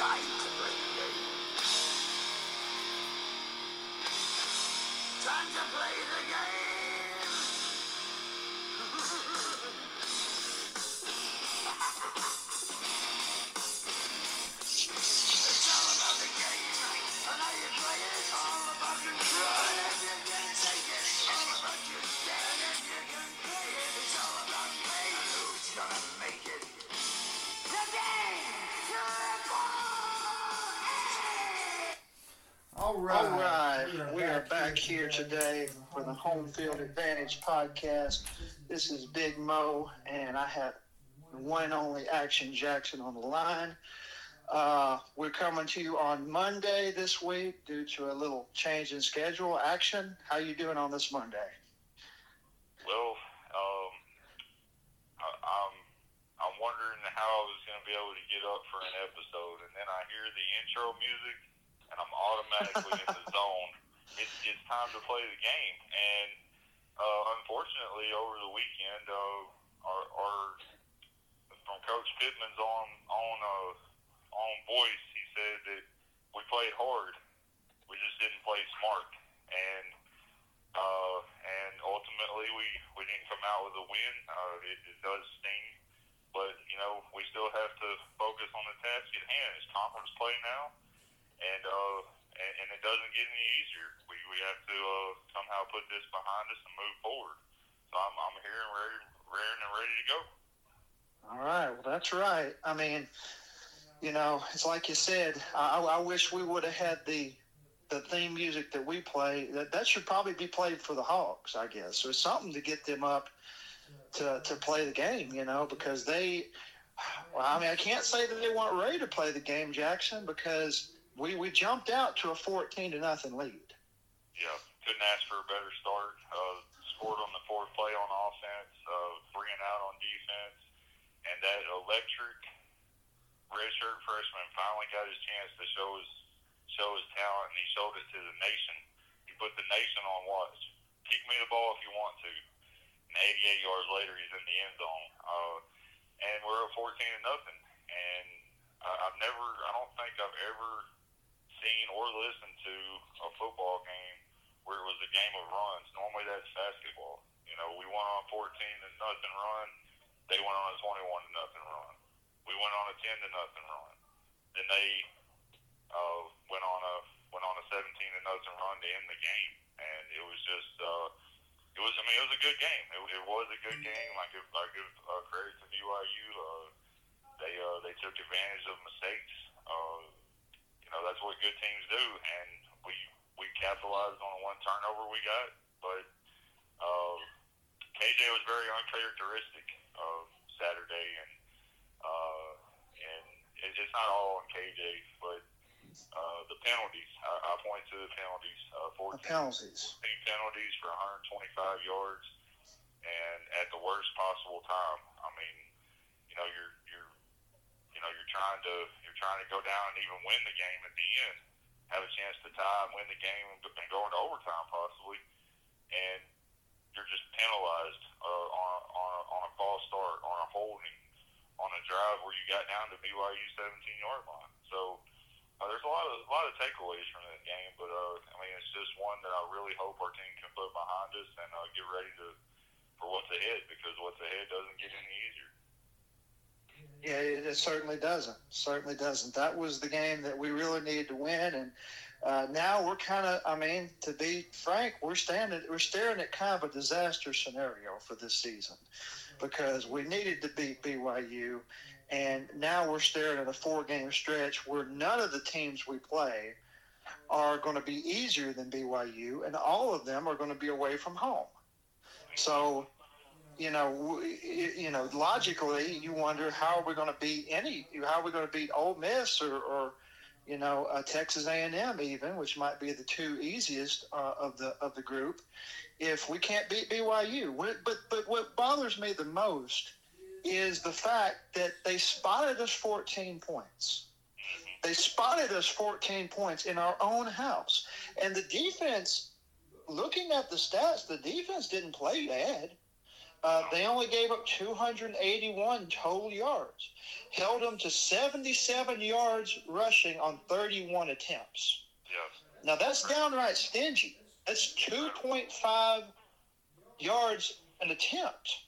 time to play the game. Time to play the game. Back here today for the Home Field Advantage podcast. This is Big Mo, and I have one and only Action Jackson on the line. Uh, we're coming to you on Monday this week due to a little change in schedule. Action, how you doing on this Monday? Well, um, I, I'm I'm wondering how I was going to be able to get up for an episode, and then I hear the intro music, and I'm automatically in the zone. It's it's time to play the game, and uh, unfortunately, over the weekend, uh, our, our from Coach Pittman's on on uh, on voice, he said that we played hard, we just didn't play smart, and uh, and ultimately we, we didn't come out with a win. Uh, it, it does sting, but you know we still have to focus on the task at hand. It's conference play now, and uh, and, and it doesn't get any easier. We we have to uh, somehow put this behind us and move forward. So I'm I'm here and ready, ready and ready to go. All right, well, that's right. I mean, you know, it's like you said. I, I wish we would have had the the theme music that we play. That that should probably be played for the Hogs, I guess, or something to get them up to to play the game. You know, because they. Well, I mean, I can't say that they weren't ready to play the game, Jackson, because we we jumped out to a fourteen to nothing lead. Yeah, couldn't ask for a better start. Uh, scored on the fourth play on offense, uh, three and out on defense, and that electric redshirt freshman finally got his chance to show his show his talent, and he showed it to the nation. He put the nation on watch. Kick me the ball if you want to. And 88 yards later, he's in the end zone. Uh, and we're up 14 to nothing. And I, I've never, I don't think I've ever seen or listened to a football game where it was a game of runs. Normally that's basketball. You know, we went on 14 to nothing run. They went on a 21 to nothing run. We went on a 10 to nothing run. Then they uh, went on a went on a 17 to nothing run to end the game, and it was just uh, it was I mean it was a good game. It, it was a good game. I give I give uh, credit to BYU. Uh, they uh, they took advantage of mistakes. Uh, you know that's what good teams do, and we we capitalized on the one turnover we got, but uh, KJ was very uncharacteristic uh, Saturday, and uh, and it, it's not all on KJ, but uh, the penalties. I, I point to the penalties. Uh, 14, The penalties. 14 penalties for 125 yards, and at the worst possible time. I mean, you know, you're you know you're trying to you're trying to go down and even win the game at the end, have a chance to tie and win the game and go into overtime possibly, and you're just penalized uh, on on a, on a false start, on a holding, on a drive where you got down to BYU 17 yard line. So uh, there's a lot of a lot of takeaways from that game, but uh, I mean it's just one that I really hope our team can put behind us and uh, get ready to for what's ahead because what's ahead doesn't get any easier. Yeah, it, it certainly doesn't. Certainly doesn't. That was the game that we really needed to win, and uh, now we're kind of. I mean, to be frank, we're standing. We're staring at kind of a disaster scenario for this season because we needed to beat BYU, and now we're staring at a four-game stretch where none of the teams we play are going to be easier than BYU, and all of them are going to be away from home. So you know, you know, logically, you wonder how are we going to beat any? How are we going to beat Ole Miss or, or you know, uh, Texas A&M even, which might be the two easiest uh, of the of the group, if we can't beat BYU. But but what bothers me the most is the fact that they spotted us 14 points. They spotted us 14 points in our own house, and the defense. Looking at the stats, the defense didn't play bad Uh, they only gave up 281 total yards, held them to 77 yards rushing on 31 attempts. Yes. Now that's downright stingy. That's 2.5 yards an attempt.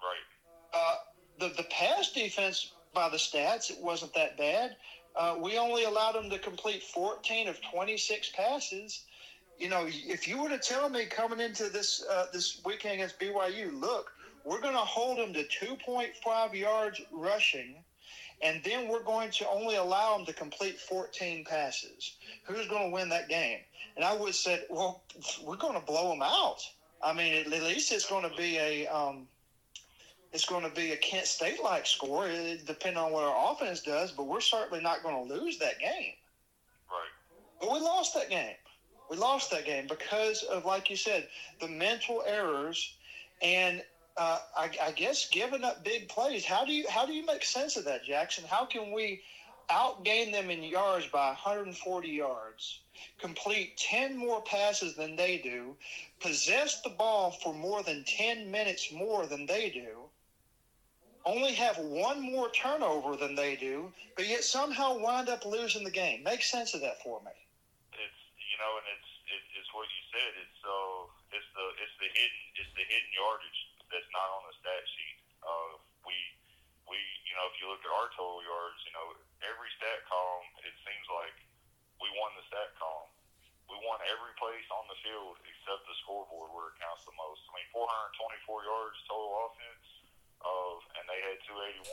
Right. Uh, the the pass defense, by the stats, it wasn't that bad. Uh, we only allowed them to complete 14 of 26 passes. You know, if you were to tell me coming into this uh, this weekend against BYU, look, we're going to hold them to 2.5 yards rushing, and then we're going to only allow them to complete 14 passes. Who's going to win that game? And I would have said, well, we're going to blow them out. I mean, at least it's going to be a um, it's going to be a Kent State like score, eh, depending on what our offense does. But we're certainly not going to lose that game. Right. But we lost that game. We lost that game because of, like you said, the mental errors and uh, I, I guess giving up big plays. How do you how do you make sense of that, Jackson? How can we outgain them in yards by 140 yards, complete 10 more passes than they do, possess the ball for more than 10 minutes more than they do, only have one more turnover than they do, but yet somehow wind up losing the game? Make sense of that for me. You know, and it's it, it's what you said. It's so uh, it's the it's the hidden it's the hidden yardage that's not on the stat sheet. Uh, we we you know if you look at our total yards, you know every stat column it seems like we won the stat column. We won every place on the field except the scoreboard where it counts the most. I mean, 424 yards total offense, of and they had 281.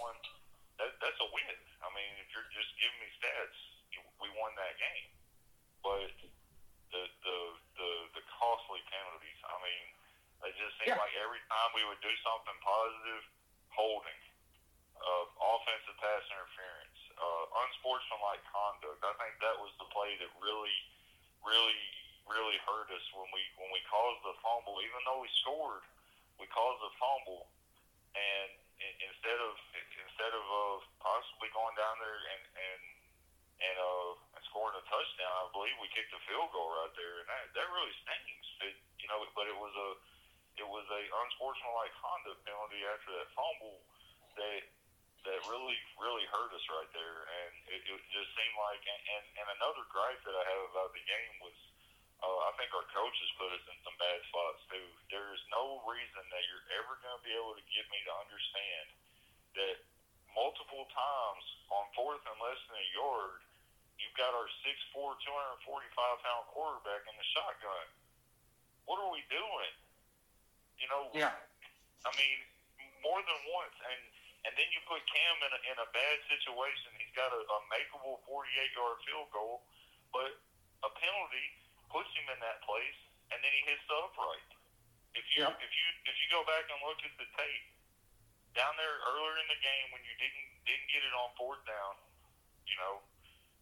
That that's a win. I mean, if you're just giving me stats, we won that game. But the the the the costly penalties. I mean, it just seemed Yeah. like every time we would do something positive, holding, uh, offensive pass interference, uh, unsportsmanlike conduct. I think that was the play that really, really, really hurt us when we when we caused the fumble. Even though we scored, we caused the fumble, and instead of instead of uh, possibly going down there and and and uh scoring a touchdown, I believe we kicked a field goal right there, and that that really stings. It, you know, but it was a it was a unsportsmanlike conduct penalty after that fumble that that really really hurt us right there, and it, it just seemed like and, and and another gripe that I have about the game was. Uh, I think our coaches put us in some bad spots too. There is no reason that you're ever going to be able to get me to understand that multiple times on fourth and less than a yard, you've got our 6'4", 245 pound quarterback in the shotgun. What are we doing? You know, Yeah. I mean, more than once, and and then you put Cam in a, in a bad situation. He's got a, a makeable 48 yard field goal, but a penalty puts him in that place, and then he hits the upright. If you Yep. if you if you go back and look at the tape down there earlier in the game when you didn't didn't get it on fourth down, you know,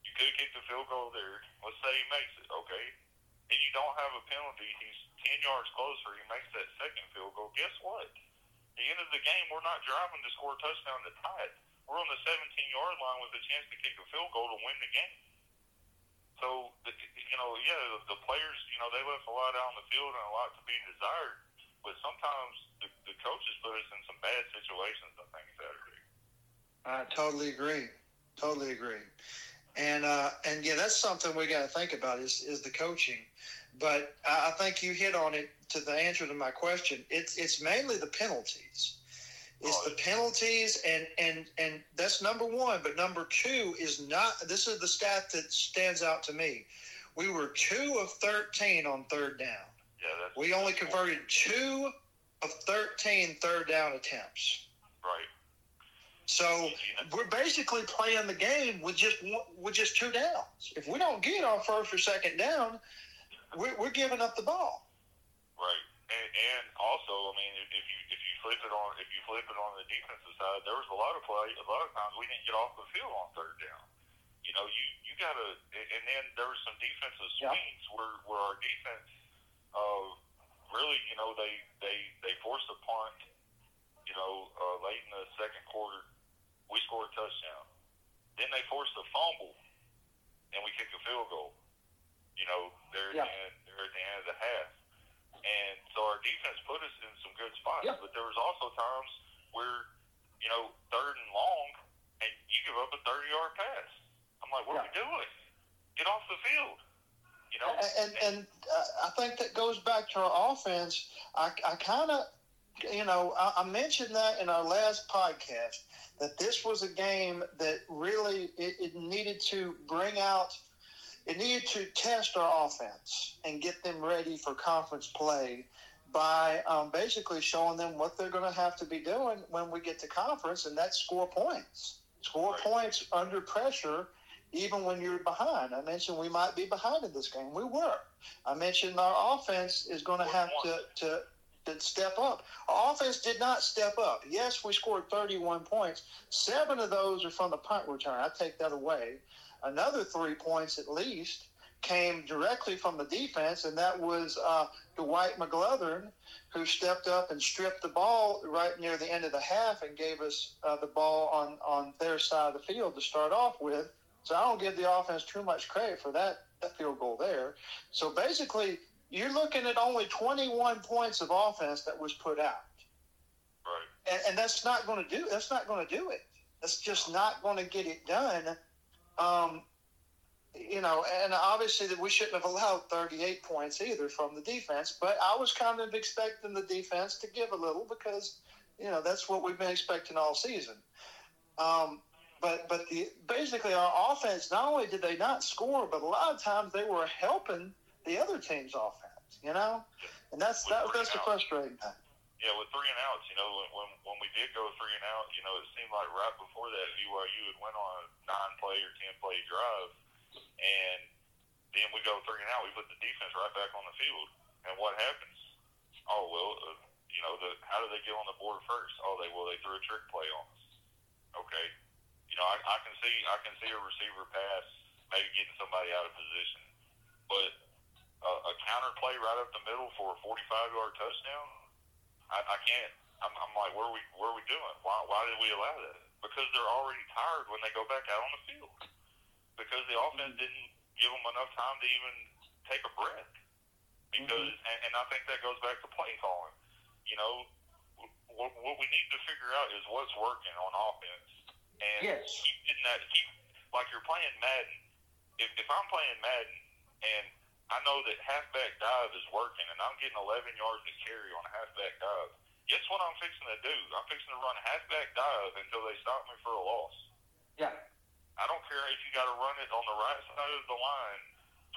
you could kick the field goal there. Let's say he makes it, okay? Then you don't have a penalty. He's ten yards closer. He makes that second field goal. Guess what? At the end of the game, we're not driving to score a touchdown to tie it. We're on the 17 yard line with a chance to kick a field goal to win the game. So, the, you know, yeah, the, the players, you know, they left a lot out on the field and a lot to be desired. But sometimes the, the coaches put us in some bad situations. I think Saturday. I totally agree. Totally agree. And uh, and yeah, that's something we got to think about is is the coaching. But I I think you hit on it to the answer to my question. It's it's mainly the penalties. It's the penalties, and and and that's number one. But number two is not. This is the stat that stands out to me. We were two of thirteen on third down. Yeah, that's We only converted two of 13 third down attempts. right. So we're basically playing the game with just one, with just two downs. If we don't get our first or second down, we're, we're giving up the ball. Right, and, and also, I mean, if if you if you flip it on if you flip it on the defensive side, there was a lot of play. A lot of times we didn't get off the field on third down. You know, you you gotta, and then there was some defensive Yeah. swings where where our defense, uh, really, you know, they they they forced a punt. You know, uh, late in the second quarter, we scored a touchdown. Then they forced a fumble, and we kicked a field goal. You know, they're Yeah. the end, there at the end of the half. and so our defense put us in some good spots. Yeah. But there was also times where, you know, third and long, and you give up a thirty-yard pass. I'm like, what are we doing? Get off the field. You know, and and uh, I think that goes back to our offense. I, I kind of, you know, I, I mentioned that in our last podcast that this was a game that really it, it needed to bring out, it needed to test our offense and get them ready for conference play by um, basically showing them what they're going to have to be doing when we get to conference, and that's score points. Score Right. points under pressure even when you're behind. I mentioned we might be behind in this game. We were. I mentioned our offense is going to have to, to, step up. Our offense did not step up. Yes, we scored 31 points. Seven of those are from the punt return. I take that away. Another three points at least came directly from the defense, and that was uh, Dwight McGlothern, who stepped up and stripped the ball right near the end of the half and gave us uh, the ball on, on their side of the field to start off with. So I don't give the offense too much credit for that, that field goal there. So basically, you're looking at only 21 points of offense that was put out, right? and, and that's not going to do. That's not going to do it. That's just not going to get it done. Um, you know, and obviously that we shouldn't have allowed 38 points either from the defense. But I was kind of expecting the defense to give a little because you know that's what we've been expecting all season. Um, but but the basically our offense not only did they not score, but a lot of times they were helping the other team's offense. You know, and that's that, that's the frustrating thing. Yeah, with three and outs, you know, when, when when we did go three and out, you know, it seemed like right before that BYU had went on a nine play or ten play drive, and then we go three and out. We put the defense right back on the field, and what happens? Oh well, uh, you know, the how do they get on the board first? Oh, they well they threw a trick play on us. Okay, you know, I, I can see I can see a receiver pass, maybe getting somebody out of position, but a, a counter play right up the middle for a 45 yard touchdown. I, I can't. I'm, I'm like, where are we? Where are we doing? Why? Why did we allow that? Because they're already tired when they go back out on the field. Because the offense mm-hmm. didn't give them enough time to even take a breath. Because, mm-hmm. and, and I think that goes back to play calling. You know, what, what we need to figure out is what's working on offense, and Yes. keep getting that. Keep like you're playing Madden. If, if I'm playing Madden and I know that halfback dive is working, and I'm getting 11 yards to carry on a halfback dive. Guess what I'm fixing to do? I'm fixing to run halfback dive until they stop me for a loss. Yeah. I don't care if you got to run it on the right side of the line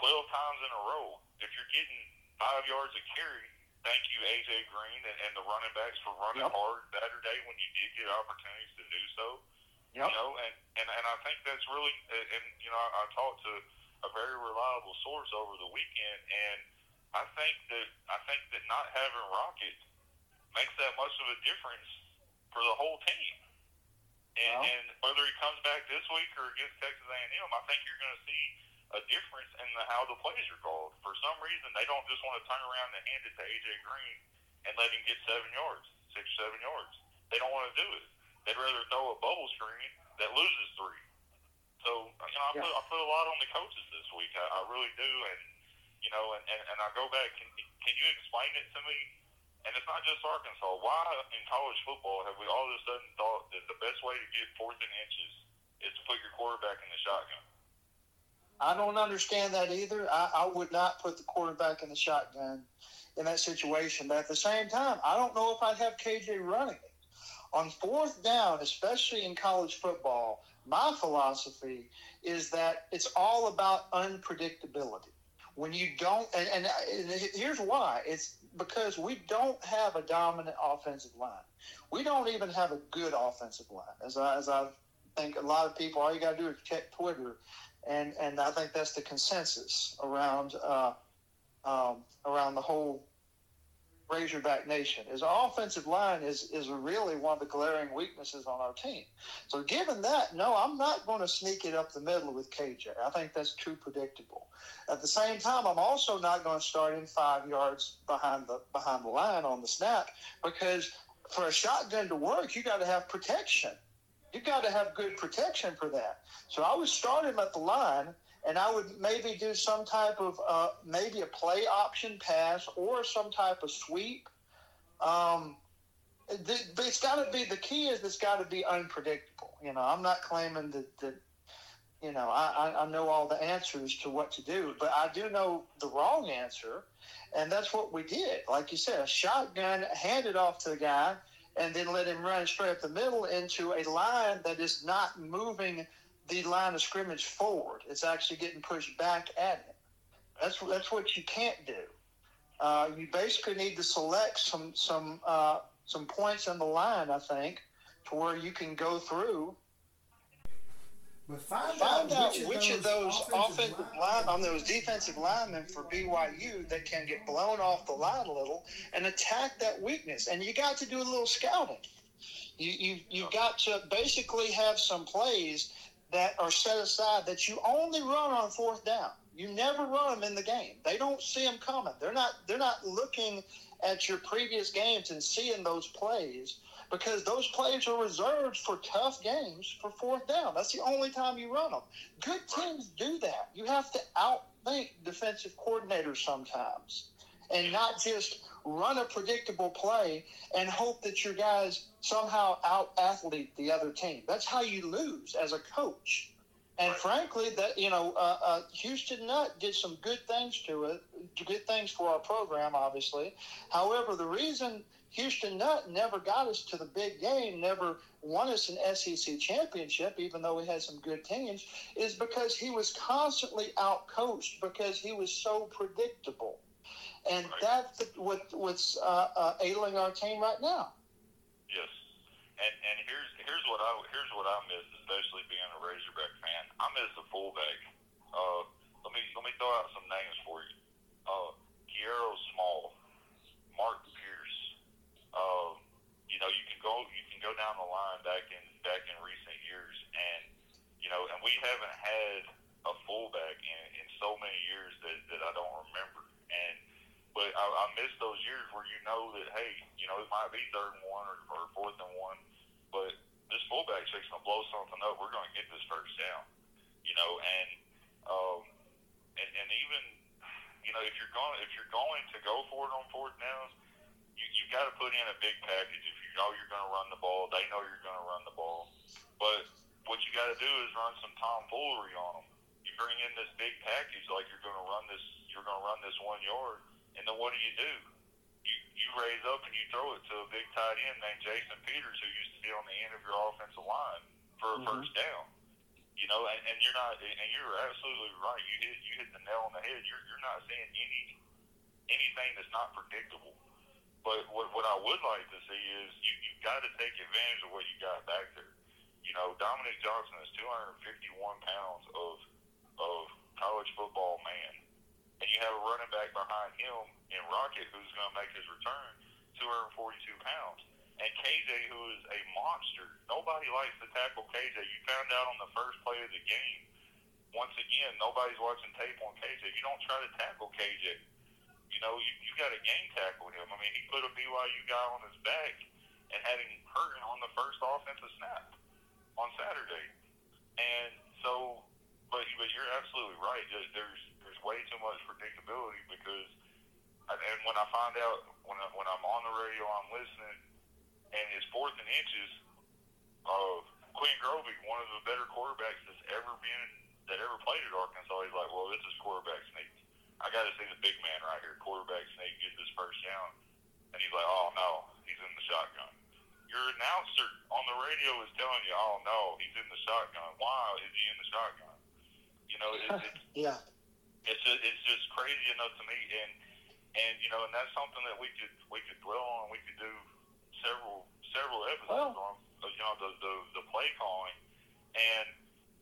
12 times in a row. If you're getting five yards of carry, thank you, AJ Green, and, and the running backs for running Yep. hard Saturday when you did get opportunities to do so. Yep. You know, and, and, and I think that's really, and, and you know, I, I talked to a very reliable source over the weekend, and I think that I think that not having Rocket makes that much of a difference for the whole team. And, Well. and whether he comes back this week or against Texas A&M, I think you're going to see a difference in the, how the plays are called. For some reason, they don't just want to turn around and hand it to AJ Green and let him get seven yards, six, seven yards. They don't want to do it. They'd rather throw a bubble screen that loses three. So you know, I Yeah. put I put a lot on the coaches this week. I, I really do, and you know, and, and, and I go back. Can can you explain it to me? And it's not just Arkansas. Why in college football have we all of a sudden thought that the best way to get fourth and inches is to put your quarterback in the shotgun? I don't understand that either. I, I would not put the quarterback in the shotgun in that situation. But at the same time, I don't know if I'd have KJ running it. On fourth down, especially in college football, my philosophy is that it's all about unpredictability. When you don't, and, and, and here's why it's because we don't have a dominant offensive line. We don't even have a good offensive line. As I, as I think a lot of people, all you got to do is check Twitter and and I think that's the consensus around uh, um, around the whole Razorback Nation. Is offensive line is is really one of the glaring weaknesses on our team. So given that, no, I'm not going to sneak it up the middle with KJ. I think that's too predictable. At the same time, I'm also not going to start in five yards behind the behind the line on the snap because for a shotgun to work, you got to have protection. You got to have good protection for that. So I would start him at the line, and I would maybe do some type of uh, maybe a play option pass or some type of sweep. Um, but it's got to be the key is it's got to be unpredictable. You know, I'm not claiming that, that you know I, I know all the answers to what to do, but I do know the wrong answer, and that's what we did. Like you said, a shotgun handed off to the guy, and then let him run straight up the middle into a line that is not moving the line of scrimmage forward. It's actually getting pushed back at him. That's that's what you can't do. Uh, you basically need to select some some uh, some points in the line, I think, to where you can go through. But find, Find out which, which of those offensive line, on those defensive linemen for BYU that can get blown off the line a little and attack that weakness. And you got to do a little scouting. You you you got to basically have some plays that are set aside that you only run on fourth down. You never run them in the game. They don't see them coming. They're not they're not looking at your previous games and seeing those plays because those plays are reserved for tough games for fourth down. That's the only time you run them. Good teams do that. You have to outthink defensive coordinators sometimes and not just run a predictable play and hope that your guys somehow out athlete the other team. That's how you lose as a coach. And frankly, that you know, uh, uh, Houston Nutt did some good things to it, good things for our program, obviously. However, the reason Houston Nutt never got us to the big game, never won us an SEC championship, even though we had some good teams, is because he was constantly outcoached because he was so predictable, and that's what what's uh, uh, ailing our team right now. Yes. And and here's here's what I here's what I miss, especially being a Razorback fan. I miss the fullback. Uh, let me let me throw out some names for you. Uh, Kiero Small, Mark Pierce. Uh, you know, you can go you can go down the line back in back in recent years, and you know, and we haven't had a fullback in, in so many years that, that I don't remember. And but I, I miss those years where you know that hey, you know, it might be third and one or, or fourth and one, but this fullback's fixing to blow something up. We're going to get this first down, you know, and um, and and even you know if you're going if you're going to go for it on fourth downs, you you got to put in a big package. If you know you're going to run the ball, they know you're going to run the ball, but what you got to do is run some tomfoolery on them. You bring in this big package like you're going to run this you're going to run this one yard, and then what do you do? you, you raise up and you throw it to a big tight end named Jason Peters, who used to be on the end of your offensive line for a Mhm. first down. You know, and, and you're not, and you're absolutely right. You hit you hit the nail on the head. You're you're not seeing any anything that's not predictable. But what what I would like to see is you you've got to take advantage of what you got back there. You know, Dominique Johnson is 251 pounds of of college football man and you have a running back behind him in Rocket who's going to make his return, 242 pounds. And KJ, who is a monster, nobody likes to tackle KJ. You found out on the first play of the game. Once again, nobody's watching tape on KJ. You don't try to tackle KJ. You know, you, you got to game tackle him. I mean, he put a BYU guy on his back and had him hurting on the first offensive snap on Saturday. And so, but but you're absolutely right. There's there's way too much predictability because, and and when I find out when I, when I'm on the radio, I'm listening, and it's fourth and inches. Uh, Quinn Grovey, one of the better quarterbacks that's ever been that ever played at Arkansas, he's like, well, this is quarterback sneak. I got to see the big man right here, quarterback sneak, get this first down, and he's like, oh no, he's in the shotgun. Your announcer on the radio is telling you, oh no, he's in the shotgun. Why is he in the shotgun? You know, it, it's Yeah. It's just, it's just crazy enough to me, and and you know, and that's something that we could we could dwell on. We could do several several episodes on, uh, you know, the, the the play calling, and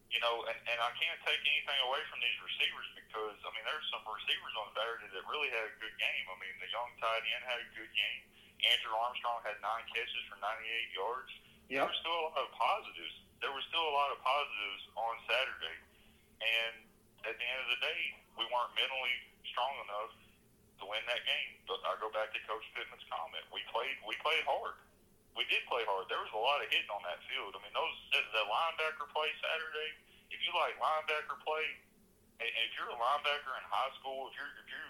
you know, and and I can't take anything away from these receivers because I mean, there's some receivers on Saturday that really had a good game. I mean, the young tight end had a good game. Andrew Armstrong had nine catches for 98 yards. There Yep. were still a lot of positives. There were still a lot of positives on Saturday, and at the end of the day, we weren't mentally strong enough to win that game. But I go back to Coach Pittman's comment: we played, we played hard. We did play hard. There was a lot of hitting on that field. I mean, those the linebacker play Saturday. If you like linebacker play, and if you're a linebacker in high school, if you're if you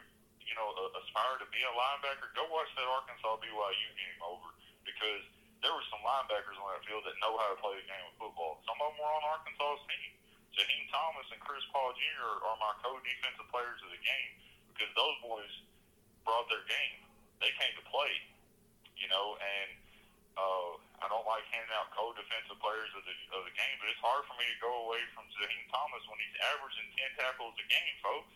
you know aspire to be a linebacker, go watch that Arkansas BYU game over because there were some linebackers on that field that know how to play the game of football. Some of them were on Arkansas's team. Jaheim Thomas and Chris Paul Jr. are my co-defensive players of the game because those boys brought their game. They came to play, you know, and uh, I don't like handing out co-defensive players of the of the game, but it's hard for me to go away from Jaheim Thomas when he's averaging ten tackles a game, folks.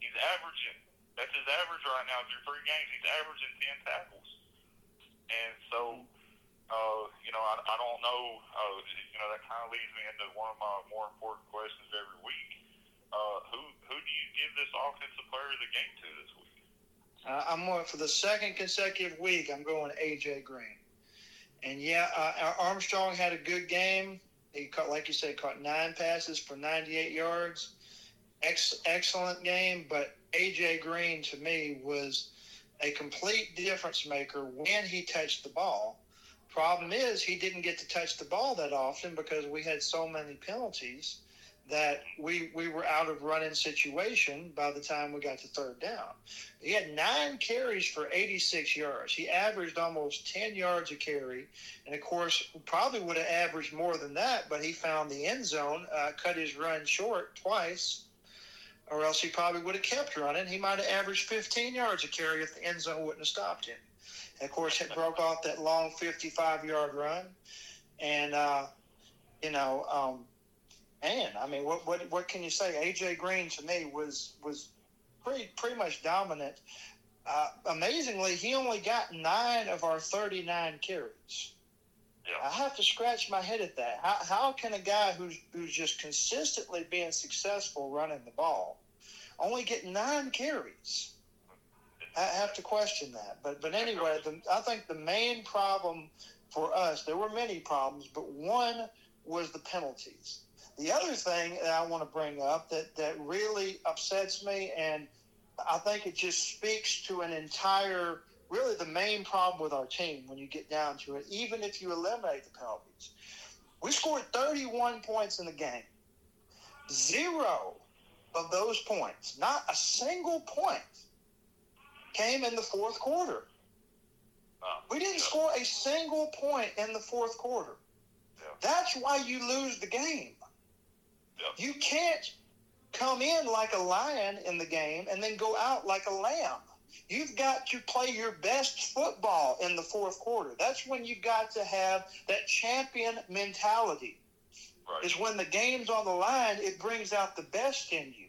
He's averaging. That's his average right now through three games. He's averaging ten tackles, and so. Uh, you know, I, I don't know. Uh, you know, that kind of leads me into one of my more important questions every week. Uh, who who do you give this offensive player of the game to this week? Uh, I'm going for the second consecutive week. I'm going AJ Green. And yeah, uh, Armstrong had a good game. He caught, like you said, caught nine passes for 98 yards. Ex- excellent game, but AJ Green to me was a complete difference maker when he touched the ball. Problem is, he didn't get to touch the ball that often because we had so many penalties that we we were out of running situation by the time we got to third down. He had nine carries for 86 yards. He averaged almost 10 yards a carry, and of course, probably would have averaged more than that, but he found the end zone, uh, cut his run short twice, or else he probably would have kept running. He might have averaged 15 yards a carry if the end zone wouldn't have stopped him. Of course, it broke off that long 55 yard run, and uh, you know. Um, man, I mean, what what what can you say? AJ Green to me was was pretty pretty much dominant. Uh, amazingly, he only got nine of our 39 carries. Yeah. I have to scratch my head at that. How, how can a guy who's who's just consistently being successful running the ball only get nine carries? I have to question that. But but anyway, the, I think the main problem for us, there were many problems, but one was the penalties. The other thing that I want to bring up that, that really upsets me, and I think it just speaks to an entire, really the main problem with our team when you get down to it, even if you eliminate the penalties. We scored 31 points in the game. Zero of those points, not a single point, came in the fourth quarter. We didn't yeah. score a single point in the fourth quarter. Yeah. That's why you lose the game. Yeah. You can't come in like a lion in the game and then go out like a lamb. You've got to play your best football in the fourth quarter. That's when you've got to have that champion mentality. Right. Is when the game's on the line, it brings out the best in you.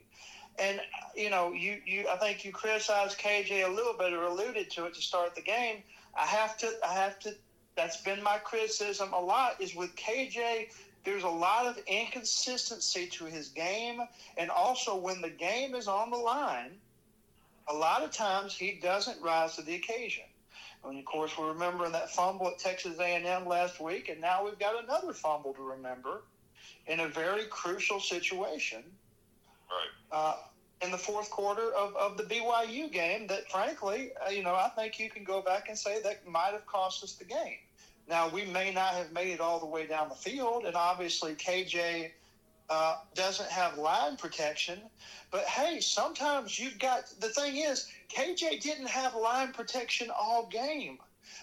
And you know, you, you I think you criticized KJ a little bit or alluded to it to start the game. I have to I have to that's been my criticism a lot is with KJ there's a lot of inconsistency to his game and also when the game is on the line a lot of times he doesn't rise to the occasion and of course we're remembering that fumble at texas a&m last week and now we've got another fumble to remember in a very crucial situation Right. Uh, in the fourth quarter of, of the BYU game that, frankly, uh, you know, I think you can go back and say that might have cost us the game. Now, we may not have made it all the way down the field, and obviously KJ uh, doesn't have line protection. But hey, sometimes you've got the thing is, KJ didn't have line protection all game,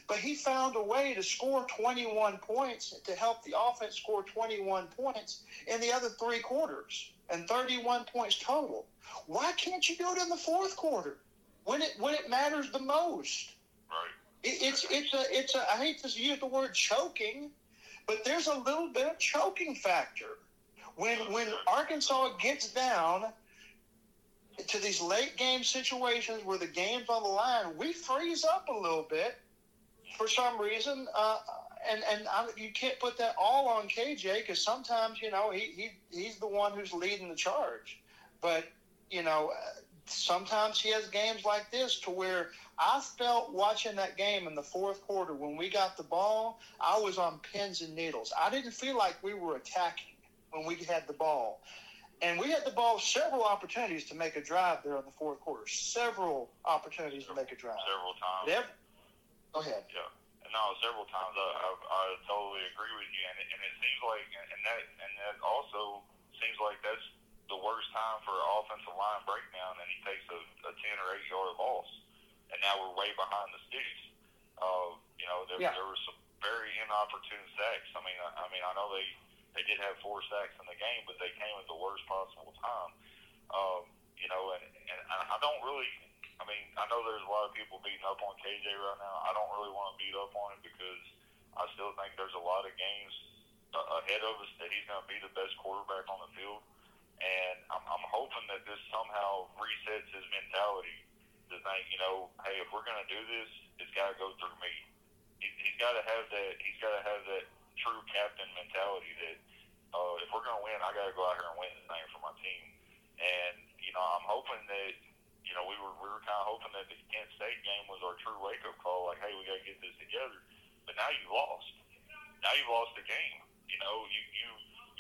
but he found a way to score 21 points to help the offense score 21 points in the other three quarters and 31 points total. Why can't you do it in the fourth quarter when it when it matters the most? Right. It, it's it's a it's a I hate to use the word choking, but there's a little bit of choking factor when when Arkansas gets down to these late game situations where the game's on the line, we freeze up a little bit for some reason. Uh, and and I, you can't put that all on KJ because sometimes you know he, he he's the one who's leading the charge, but you know uh, sometimes he has games like this to where I felt watching that game in the fourth quarter when we got the ball, I was on pins and needles. I didn't feel like we were attacking when we had the ball. And we had the ball several opportunities to make a drive there in the fourth quarter. Several opportunities to make a drive. Several times. Go ahead. Yeah. No, several times. I, I, I totally agree with you, and it, and it seems like, and that, and that also seems like that's the worst time for an offensive line breakdown and he takes a, a ten or eight yard loss, and now we're way behind the sticks. Uh, you know, there, Yeah. there were some very inopportune sacks. I mean, I, I mean, I know they they did have four sacks in the game, but they came at the worst possible time. Um, you know, and and I don't really. I mean, I know there's a lot of people beating up on KJ right now. I don't really want to beat up on him because I still think there's a lot of games uh, ahead of us that he's going to be the best quarterback on the field. And I'm, I'm hoping that this somehow resets his mentality to think, you know, hey, if we're going to do this, it's got to go through me. He, he's got to have that. He's got to have that true captain mentality that uh, if we're going to win, I got to go out here and win this thing for my team. And you know, I'm hoping that you know we were we were kind of hoping that the Kent State game was our true wake up call. Like, hey, we got to get this together. But now you lost. Now you lost the game. You know, you you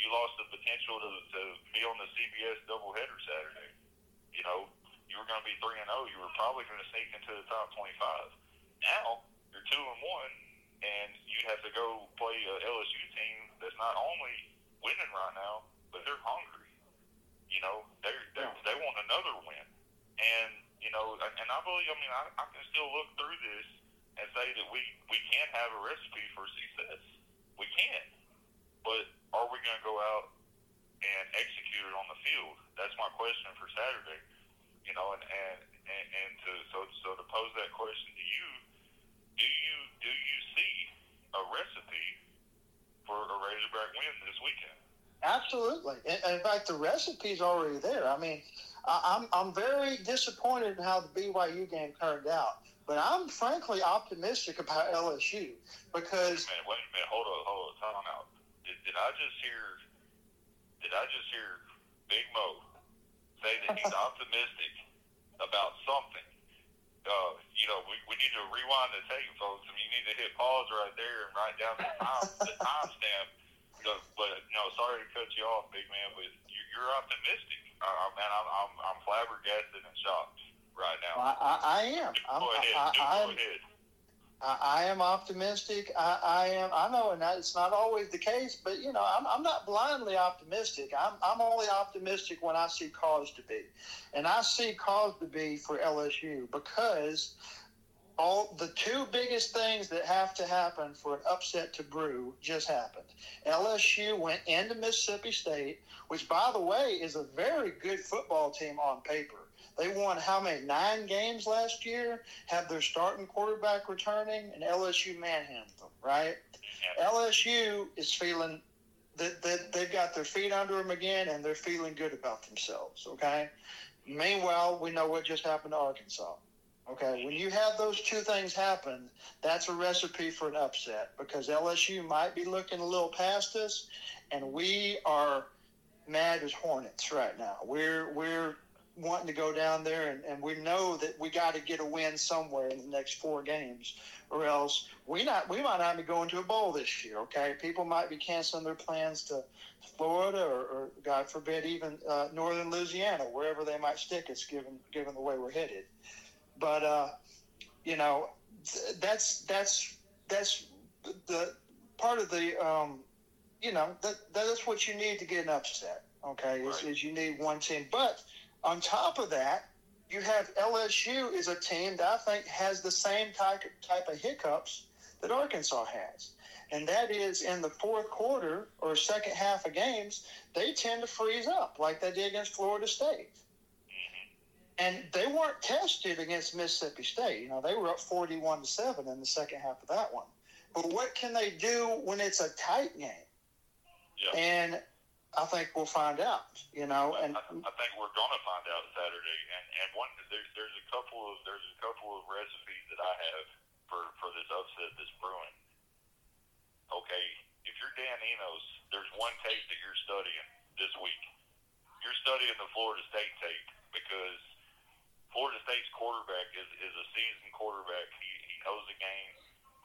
you lost the potential to to be on the CBS doubleheader Saturday. You know, you were going to be three and zero. You were probably going to sneak into the top twenty five. Now you're two and one, and you have to go play a LSU team that's not only winning right now, but they're hungry. You know, they they they want another win, and you know, and I believe. I mean, I, I can still look through this and say that we we can have a recipe for success. We can, but are we going to go out and execute it on the field? That's my question for Saturday. You know, and and and, and to so so to pose that question to you, do you do you see a recipe for a Razorback win this weekend? Absolutely. In, in fact, the recipe's already there. I mean, I, I'm I'm very disappointed in how the BYU game turned out, but I'm frankly optimistic about LSU because Wait a minute, wait a minute, hold on, hold on, time out. Did, did I just hear? Did I just hear Big Mo say that he's optimistic about something? Uh, you know, we, we need to rewind the tape, folks. I mean, you need to hit pause right there and write down the time the timestamp. But, know, sorry to cut you off, big man, but you, you're optimistic. Uh, man, I'm, I'm I'm flabbergasted and shocked right now. I, I, I am. I'm, go ahead, I, I, go ahead. I, I am optimistic. I, I am. I know, and that, it's not always the case, but you know, I'm, I'm not blindly optimistic. I'm, I'm only optimistic when I see cause to be, and I see cause to be for LSU because all the two biggest things that have to happen for an upset to brew just happened. LSU went into Mississippi State, which, by the way, is a very good football team on paper. They won how many nine games last year? Have their starting quarterback returning, and LSU manhandled them. Right? LSU is feeling that, that they've got their feet under them again, and they're feeling good about themselves. Okay. Meanwhile, we know what just happened to Arkansas. Okay, when you have those two things happen, that's a recipe for an upset because LSU might be looking a little past us, and we are mad as hornets right now. We're we're wanting to go down there, and, and we know that we got to get a win somewhere in the next four games, or else we not we might not be going to a bowl this year. Okay, people might be canceling their plans to Florida or, or God forbid even uh, northern Louisiana, wherever they might stick us, given given the way we're headed. But uh, you know, th- that's that's that's the part of the um, you know that that's what you need to get an upset. Okay, is, is you need one team, but on top of that, you have LSU is a team that I think has the same type type of hiccups that Arkansas has, and that is in the fourth quarter or second half of games, they tend to freeze up like they did against Florida State. And they weren't tested against Mississippi State. You know, they were up 41 to 7 in the second half of that one. But what can they do when it's a tight game? Yeah. And I think we'll find out, you know, and I, I think we're going to find out Saturday, and and one there's there's a couple of there's a couple of recipes that I have for for this upset that's brewing. Okay, if you're Dan Enos, there's one tape that you're studying this week. You're studying the Florida State tape because Florida State's quarterback is is a seasoned quarterback. He he knows the game.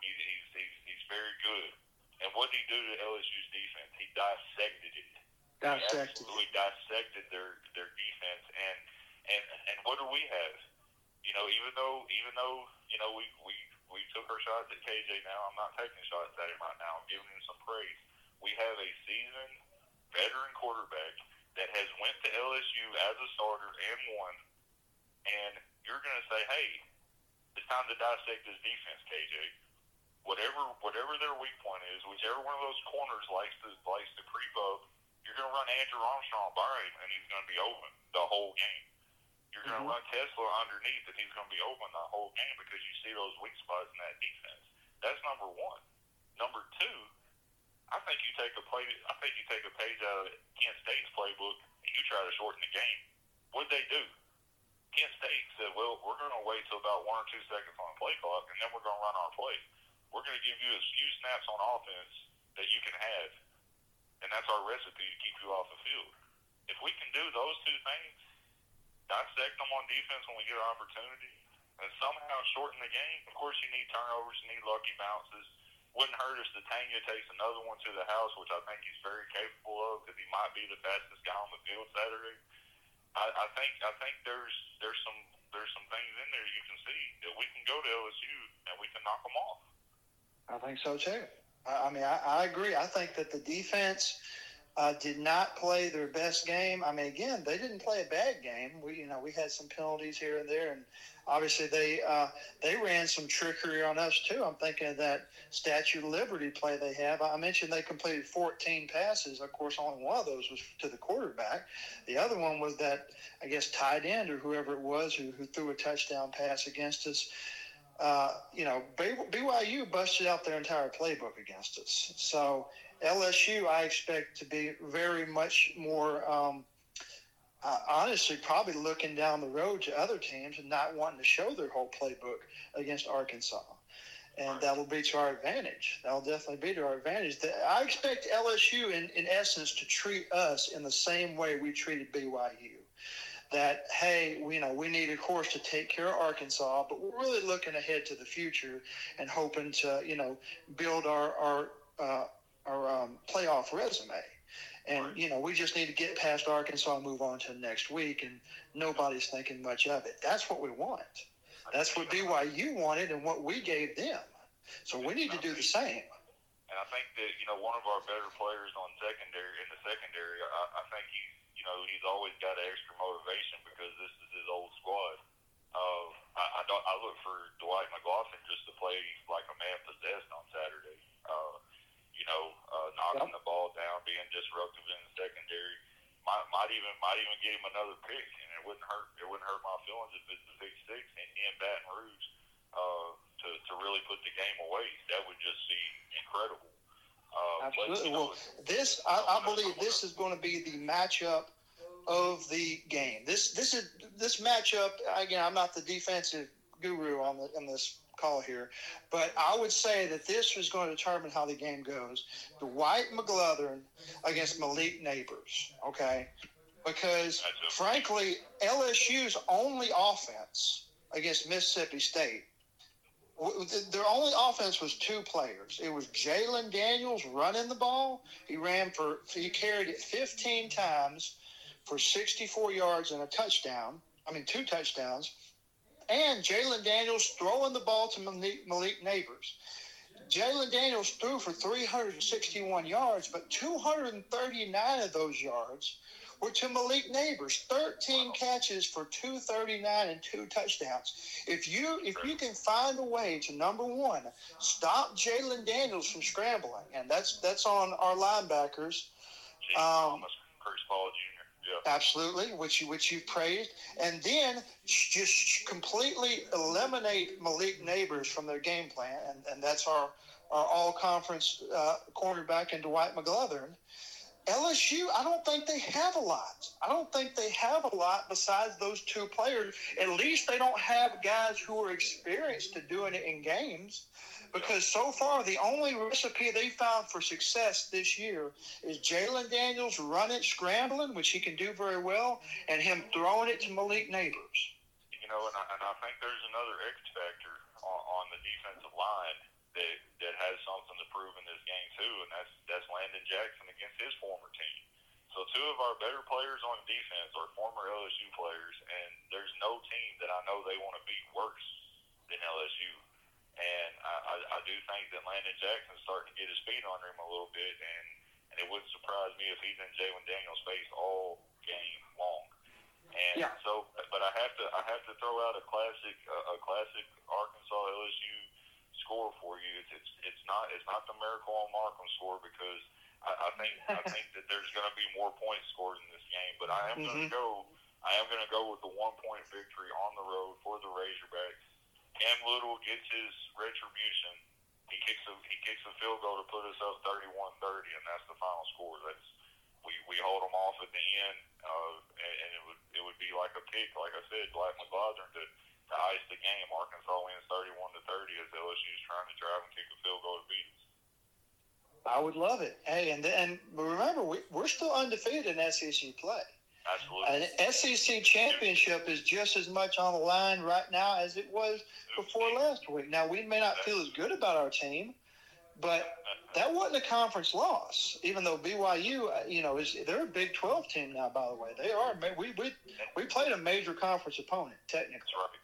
He, he's he's he's very good. And what did he do to LSU's defense? He dissected it. Dissected. He absolutely dissected their their defense and and and what do we have? You know, even though even though you know we we we took our shots at KJ. Now I'm not taking shots at him right now. I'm giving him some praise. We have a seasoned veteran quarterback that has went to LSU as a starter and won, and you're going to say, hey, it's time to dissect this defense, KJ. Whatever whatever their weak point is, whichever one of those corners likes to likes to creep up, you're going to run Andrew Armstrong by him, and he's going to be open the whole game. You're going to Mhm. run TeSlaa underneath, and he's going to be open the whole game because you see those weak spots in that defense. That's number one. Number two, I think you take a play. I think you take a page out of Kent State's playbook and you try to shorten the game. What'd they do? Kent State said, "Well, we're going to wait till about one or two seconds on the play clock, and then we're going to run our play. We're going to give you as few snaps on offense that you can have, and that's our recipe to keep you off the field. If we can do those two things, dissect them on defense when we get an opportunity, and somehow shorten the game. Of course, you need turnovers, you need lucky bounces. Wouldn't hurt if Titania takes another one to the house, which I think he's very capable of because he might be the fastest guy on the field Saturday. I, I think I think there's there's some there's some things in there you can see that we can go to LSU and we can knock them off. I think so too. I, I mean, I, I agree. I think that the defense uh, did not play their best game. I mean, again, they didn't play a bad game. We, you know, we had some penalties here and there, and obviously they uh, they ran some trickery on us too. I'm thinking of that Statue of Liberty play they have. I mentioned they completed 14 passes. Of course, only one of those was to the quarterback. The other one was that I guess tight end or whoever it was who, who threw a touchdown pass against us. Uh, you know, BYU busted out their entire playbook against us. So LSU, I expect to be very much more, um, uh, honestly, probably looking down the road to other teams and not wanting to show their whole playbook against Arkansas. And that'll be to our advantage. That'll definitely be to our advantage. I expect LSU, in, in essence, to treat us in the same way we treated BYU that hey, we, you know, we need, of course, to take care of Arkansas, but we're really looking ahead to the future and hoping to, you know, build our our uh, our um, playoff resume. And you know, we just need to get past Arkansas and move on to next week. And nobody's thinking much of it. That's what we want. That's what BYU wanted and what we gave them. So we need to do the same. And I think that you know one of our better players on secondary in the secondary. I, I think he's you know he's always got extra motivation because this is his old squad. Uh, I, I, don't, I look for Dwight McGlothern just to play like a man possessed on Saturday. Know, uh, knocking the ball down, being disruptive in the secondary. Might, might even might even get him another pick, and it wouldn't hurt. It wouldn't hurt my feelings if it's a pick six in, in Baton Rouge uh, to to really put the game away. That would just be incredible. Uh, but, Absolutely. you know, Well, this I, I believe this is going to be the matchup of the game. This this is this matchup. Again, I'm not the defensive guru on the on this call here, but I would say that this is going to determine how the game goes. Dwight McGlothern against Malik Nabers. Okay, because frankly, LSU's only offense against Mississippi State their only offense was two players. It was Jayden Daniels running the ball. He ran for he carried it 15 times for 64 yards and a touchdown. I mean, two touchdowns. And Jayden Daniels throwing the ball to Malik, Malik Nabers. Jayden Daniels threw for 361 yards, but 239 of those yards were to Malik Nabers. 13 catches for 239 and two touchdowns. If you if you can find a way to number one stop Jayden Daniels from scrambling, and that's that's on our linebackers. Jaheim Um, Thomas, Chris Paul Jr. Yeah. Absolutely, which you which you praised, and then just completely eliminate Malik Nabers from their game plan, and, and that's our our all conference uh, cornerback and Dwight McGlothern. LSU, I don't think they have a lot. I don't think they have a lot besides those two players. At least they don't have guys who are experienced to doing it in games. Because so far, the only recipe they found for success this year is Jayden Daniels running, scrambling, which he can do very well, and him throwing it to Malik Nabers. you know, and I, and I think there's another X factor on, on the defensive line that that has something to prove in this game too, and that's that's Landon Jackson against his former team. So two of our better players on defense are former LSU players, and there's no team that I know they want to beat worse than LSU. And I, I, I do think that Landon Jackson's starting to get his feet under him a little bit, and and it wouldn't surprise me if he's in Jayden Daniels' face all game long. And yeah. so, but I have to I have to throw out a classic a, a classic Arkansas LSU score for you. It's it's it's not it's not the miracle on Markham score because I, I think I think that there's going to be more points scored in this game. But I am going to mm-hmm. go I am going to go with the one point victory on the road for the Razorbacks. Cam Little gets his retribution. He kicks a he kicks a field goal to put us up 31-30, and that's the final score. That's we, we hold them off at the end, uh, and, and it would it would be like a pick, like I said, Black McGlothern to, to ice the game. Arkansas wins 31 to 30 as LSU's trying to drive and kick a field goal to beat us. I would love it. Hey, and and remember, we, we're still undefeated in SEC play. Absolutely. An SEC championship is just as much on the line right now as it was before last week. Now, we may not feel as good about our team, but that wasn't a conference loss. Even though BYU, uh, you know, is they're a Big 12 team now. By the way, they are. We we we played a major conference opponent technically. That's right.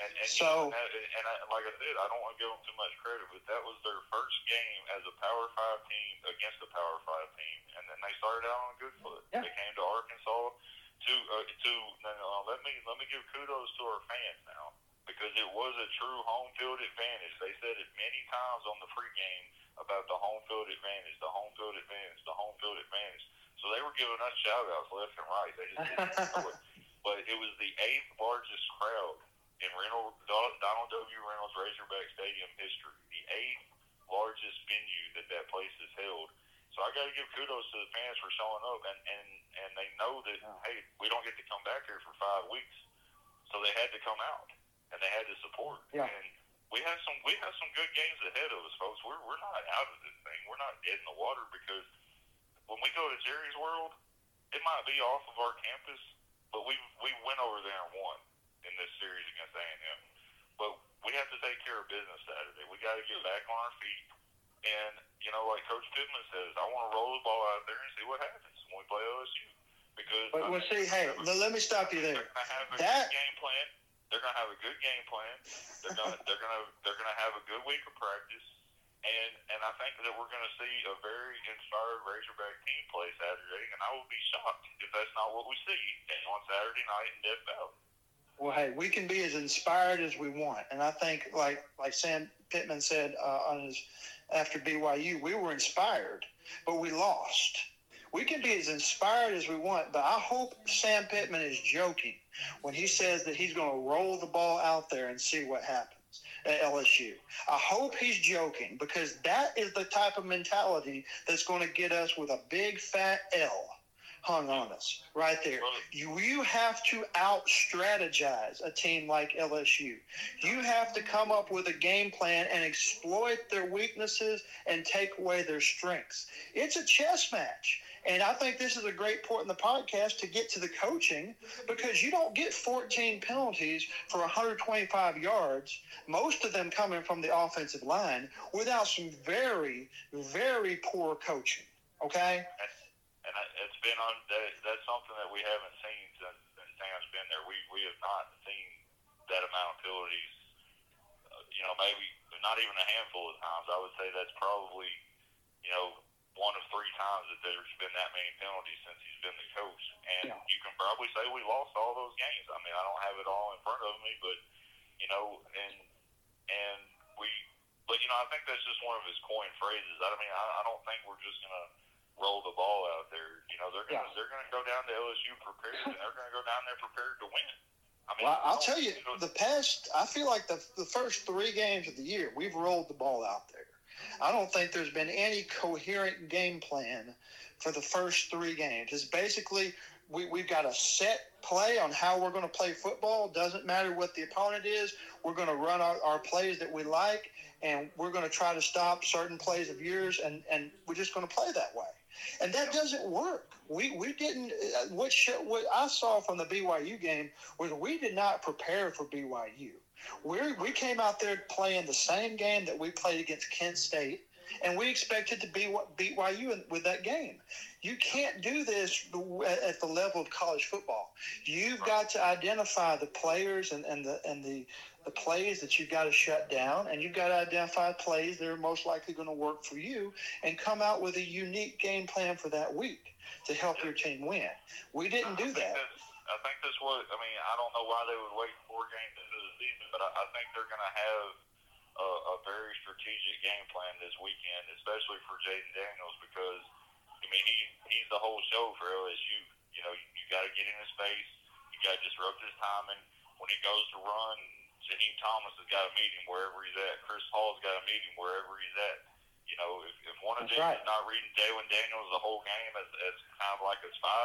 And, and So- you know, and, and I, like I said, I don't want to give them too much credit, but that was their first game as a Power Five team against a Power Five team, and then they started out on a good foot. Yeah. They came to Arkansas to uh, to no, no, let me let me give kudos to our fans now because it was a true home field advantage. They said it many times on the pregame about the home field advantage, the home field advantage, the home field advantage. So they were giving us shout outs left and right. They just didn't know it. But it was the eighth largest crowd in Reynolds, Donald W. Reynolds Razorback Stadium history, the eighth largest venue that that place has held. So I got to give kudos to the fans for showing up, and and and they know that Yeah. hey, we don't get to come back here for five weeks, so they had to come out and they had to support. Yeah. And we have some we have some good games ahead of us, folks. We're we're not out of this thing. We're not dead in the water because when we go to Jerry's World, it might be off of our campus, but we we went over there and won in this series against A and M. But we have to take care of business Saturday. We got to get back on our feet. And you know, like Coach Pittman says, I want to roll the ball out there and see what happens when we play LSU. Because But well, see, hey, let me stop you there. gonna have a That- good game plan. They're gonna have a good game plan. They're gonna they're gonna they're gonna have a good week of practice. And and I think that we're gonna see a very inspired Razorback team play Saturday, and I would be shocked if that's not what we see on Saturday night in Death Valley. Well, hey, we can be as inspired as we want, and I think, like like Sam Pittman said uh, on his after BYU, we were inspired, but we lost. We can be as inspired as we want, but I hope Sam Pittman is joking when he says that he's going to roll the ball out there and see what happens at LSU. I hope he's joking because that is the type of mentality that's going to get us with a big fat L hung on us right there. You, you have to out strategize a team like LSU. You have to come up with a game plan and exploit their weaknesses and take away their strengths. It's a chess match. And I think this is a great point in the podcast to get to the coaching because you don't get 14 penalties for 125 yards, most of them coming from the offensive line, without some very, very poor coaching. Okay? It's been on. That, that's something that we haven't seen since, since Sam's been there. We we have not seen that amount of penalties. Uh, you know, maybe not even a handful of times. I would say that's probably, you know, one of three times that there's been that many penalties since he's been the coach. And Yeah. you can probably say we lost all those games. I mean, I don't have it all in front of me, but you know, and and we, but you know, I think that's just one of his coin phrases. I mean, I, I don't think we're just gonna roll the ball out there. You know, they're gonna Yeah. they're gonna go down to LSU prepared, and they're gonna go down there prepared to win. I mean, Well, I I'll don't- tell you, know, the past, I feel like the, the first three games of the year, we've rolled the ball out there. I don't think there's been any coherent game plan for the first three games. It's basically we, we've got a set play on how we're going to play football. Doesn't matter what the opponent is. We're going to run our, our plays that we like, and we're going to try to stop certain plays of yours, and, and we're just going to play that way. And that doesn't work. We we didn't. uh, What show, what I saw from the BYU game was we did not prepare for BYU. We we came out there playing the same game that we played against Kent State, and we expected to be beat BYU with that game. You can't do this at the level of college football. You've got to identify the players and, and the and the the plays that you've got to shut down, and you've got to identify plays that are most likely going to work for you, and come out with a unique game plan for that week to help your team win. We didn't do that. I think that's what I mean. I don't know why they would wait four games into the season, but I, I think they're going to have a, a very strategic game plan this weekend, especially for Jayden Daniels, because I mean he he's the whole show for LSU. You know, you, you got to get in his face. You got to disrupt his timing when he goes to run. Jaheim Thomas has got to meet him wherever he's at. Chris Paul's got to meet him wherever he's at. You know, if, if one of That's them right. is not reading Jayden Daniels the whole game as, as kind of like a spy,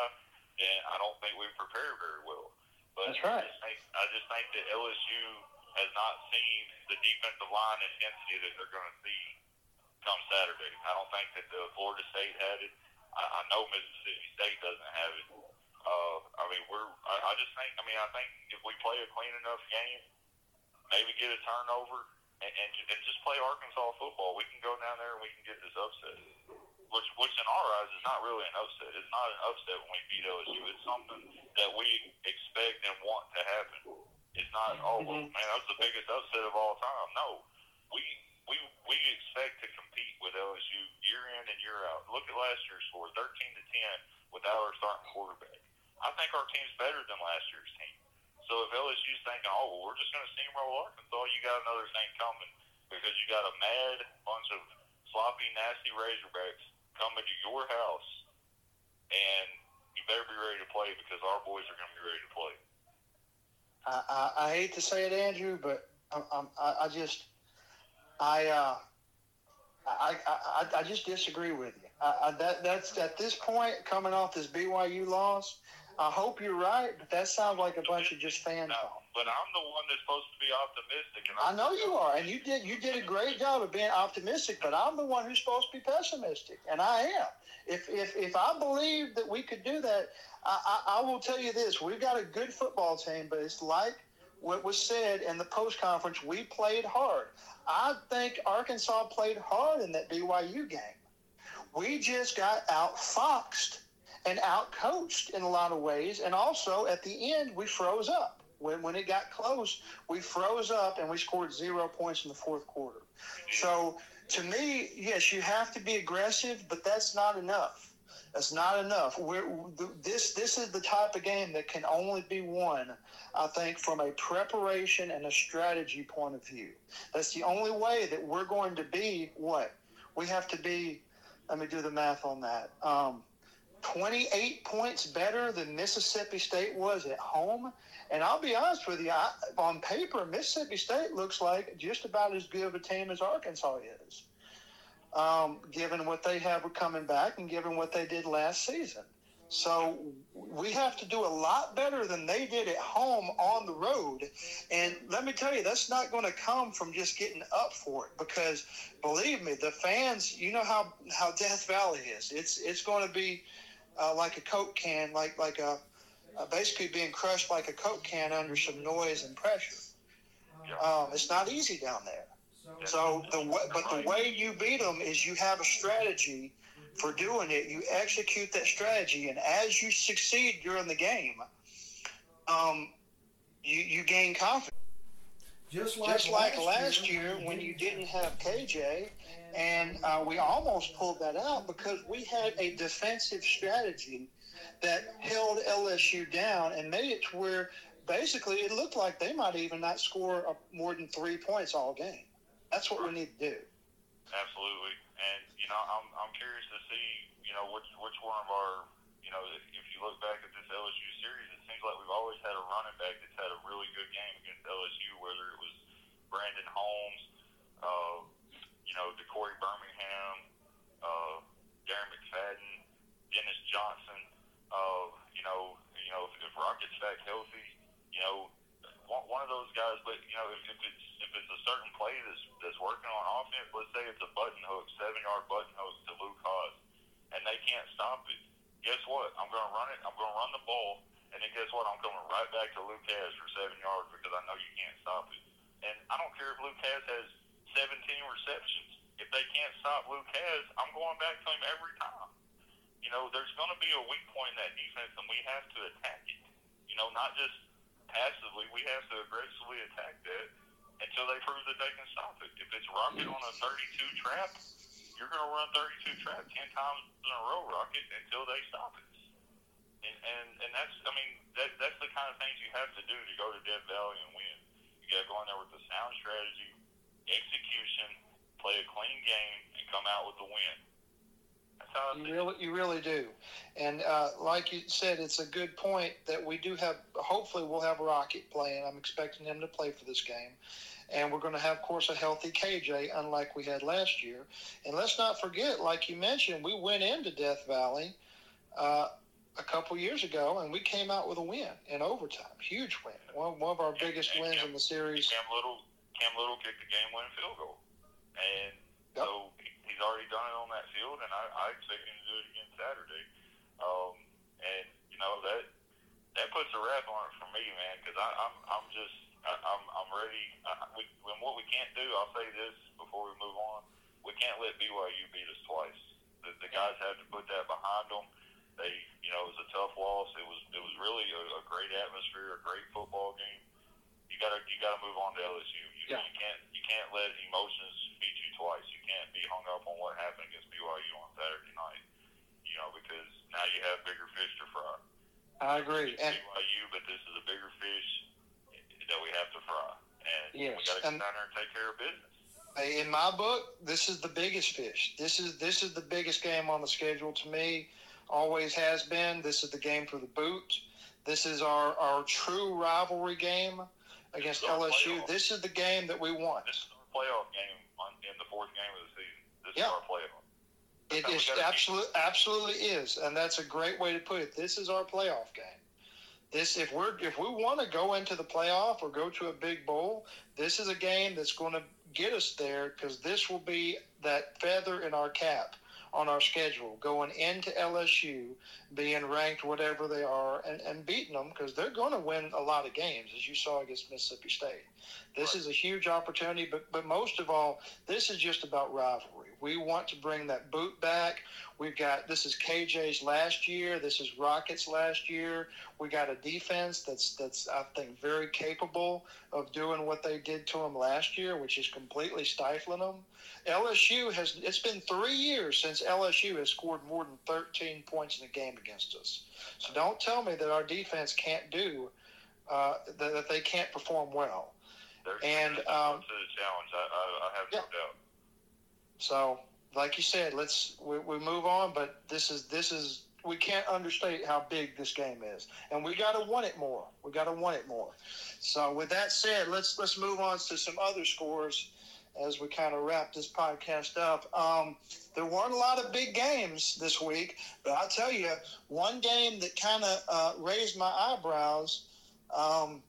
then I don't think we prepare very well. But That's right. I just think, I just think that LSU has not seen the defensive line intensity that they're going to see come Saturday. I don't think that the Florida State had it. I, I know Mississippi State doesn't have it. Uh, I mean, we're. I, I just think. I mean, I think if we play a clean enough game, maybe get a turnover, and, and, and just play Arkansas football, we can go down there and we can get this upset. Which, which in our eyes is not really an upset. It's not an upset when we beat LSU. It's something that we expect and want to happen. It's not, oh well, Mhm. man, that's the biggest upset of all time. No, we we we expect to compete with LSU year in and year out. Look at last year's score, thirteen to ten, without our starting quarterback. I think our team's better than last year's team. So if LSU's thinking, oh, well, we're just going to steamroll Arkansas, you got another thing coming because you got a mad bunch of sloppy, nasty Razorbacks coming to your house, and you better be ready to play because our boys are going to be ready to play. I, I, I hate to say it, Andrew, but I'm, I, I just, I, uh, I, I, I just disagree with you. I, I, that, that's at this point coming off this BYU loss. I hope you're right, but that sounds like a bunch of just fan No, talk. but I'm the one that's supposed to be optimistic, and I I'm know you are, and you did you did a great job of being optimistic. But I'm the one who's supposed to be pessimistic, and I am. If if if I believe that we could do that, I, I, I will tell you this: we've got a good football team, but it's like what was said in the post conference. We played hard. I think Arkansas played hard in that BYU game. We just got outfoxed and outcoached in a lot of ways, and also at the end we froze up. When, when it got close, we froze up and we scored zero points in the fourth quarter. So, to me, yes, you have to be aggressive, but that's not enough. That's not enough. We're, this this is the type of game that can only be won, I think, from a preparation and a strategy point of view. That's the only way that we're going to be what we have to be. Let me do the math on that. Um, 28 points better than Mississippi State was at home. And I'll be honest with you, I, on paper, Mississippi State looks like just about as good of a team as Arkansas is, um, given what they have coming back and given what they did last season. So we have to do a lot better than they did at home on the road. And let me tell you, that's not going to come from just getting up for it because believe me, the fans, you know how, how Death Valley is. It's, it's going to be uh, like a Coke can, like, like a, uh, basically being crushed like a Coke can under some noise and pressure. Um, it's not easy down there. So the way, but the way you beat them is you have a strategy for doing it. You execute that strategy, and as you succeed during the game, um, you you gain confidence. Just like, Just like last year when you didn't have KJ, and uh, we almost pulled that out because we had a defensive strategy that held LSU down and made it to where basically it looked like they might even not score more than three points all game. That's what we need to do. Absolutely, and you know, I'm I'm curious to see, you know, which which one of our, you know, if you look back at this LSU series, it seems like we've always had a running back that's had a really good game against LSU, whether it was Brandon Holmes, uh, you know, DeCorey Birmingham, uh, Darren McFadden, Dennis Johnson. Uh, you know, you know, if, if Rocket's back healthy, you know, one, one of those guys. But you know, if, if it's if it's a certain play that's that's working on offense, let's say it's a button hook, seven yard button hook to Luke Hasz, and they can't stop it. Guess what? I'm going to run it. I'm going to run the ball, and then guess what? I'm coming right back to Luke Hasz for seven yards because I know you can't stop it. And I don't care if Luke Hasz has 17 receptions. If they can't stop Luke Hasz, I'm going back to him every time. You know, there's going to be a weak point in that defense, and we have to attack it. You know, not just passively. We have to aggressively attack that until they prove that they can stop it. If it's Rocket on a 32 trap, you're going to run 32 traps 10 times in a row, Rocket, until they stop it. And, and, and that's, I mean, that, that's the kind of things you have to do to go to Death Valley and win. You got to go in there with a the sound strategy, execution, play a clean game, and come out with the win. You really, you really do, and uh, like you said, it's a good point that we do have. Hopefully, we'll have Rocket playing. I'm expecting him to play for this game, and we're going to have, of course, a healthy KJ, unlike we had last year. And let's not forget, like you mentioned, we went into Death Valley uh, a couple years ago, and we came out with a win in overtime. Huge win. One, one of our biggest and wins Cam- in the series. Cam Little, Cam Little kicked the game-winning field goal, and Yep. so he's already done it on that field, and I, I expect him to do it again Saturday. Um, and you know that that puts a wrap on it for me, man, because I'm I'm just I, I'm I'm ready. I, we, when what we can't do, I'll say this before we move on: we can't let BYU beat us twice. The, the guys had to put that behind them. They, you know, it was a tough loss. It was it was really a, a great atmosphere, a great football game. You gotta you gotta move on to LSU. You, Yeah. you can't you can't let emotions beat you twice. You can't be hung up on what happened against BYU on Saturday night. You know, because now you have bigger fish to fry. I agree. It's And BYU, but this is a bigger fish that we have to fry, and we gotta and- get down there and take care of business. in my book, this is the biggest fish. This is this is the biggest game on the schedule to me. Always has been. This is the game for the boot. This is our, our true rivalry game against This LSU. playoff. This is the game that we want. This is our playoff game on, in the fourth game of the season. This Yeah. is our playoff. It That's how we is absolutely absolutely is, and that's a great way to put it. This is our playoff game. This if we're if we want to go into the playoff or go to a big bowl, this is a game that's going to get us there because this will be that feather in our cap on our schedule going into LSU, being ranked whatever they are, and, and beating them because they're going to win a lot of games, as you saw against Mississippi State. This Right. is a huge opportunity, but but most of all, this is just about rivalry. We want to bring that boot back. We've got this is KJ's last year. This is Rockets last year. We got a defense that's that's I think very capable of doing what they did to them last year, which is completely stifling them. LSU has it's been three years since LSU has scored more than 13 points in a game against us. So don't tell me that our defense can't do uh, that, that they can't perform well. They're And, um, to the challenge. I, I, I have no Yeah. doubt. So, like you said, let's we, we move on. But this is this is we can't understate how big this game is, and we got to want it more. We got to want it more. So, with that said, let's let's move on to some other scores as we kind of wrap this podcast up. Um, there weren't a lot of big games this week, but I'll tell you, one game that kind of uh, raised my eyebrows. Um,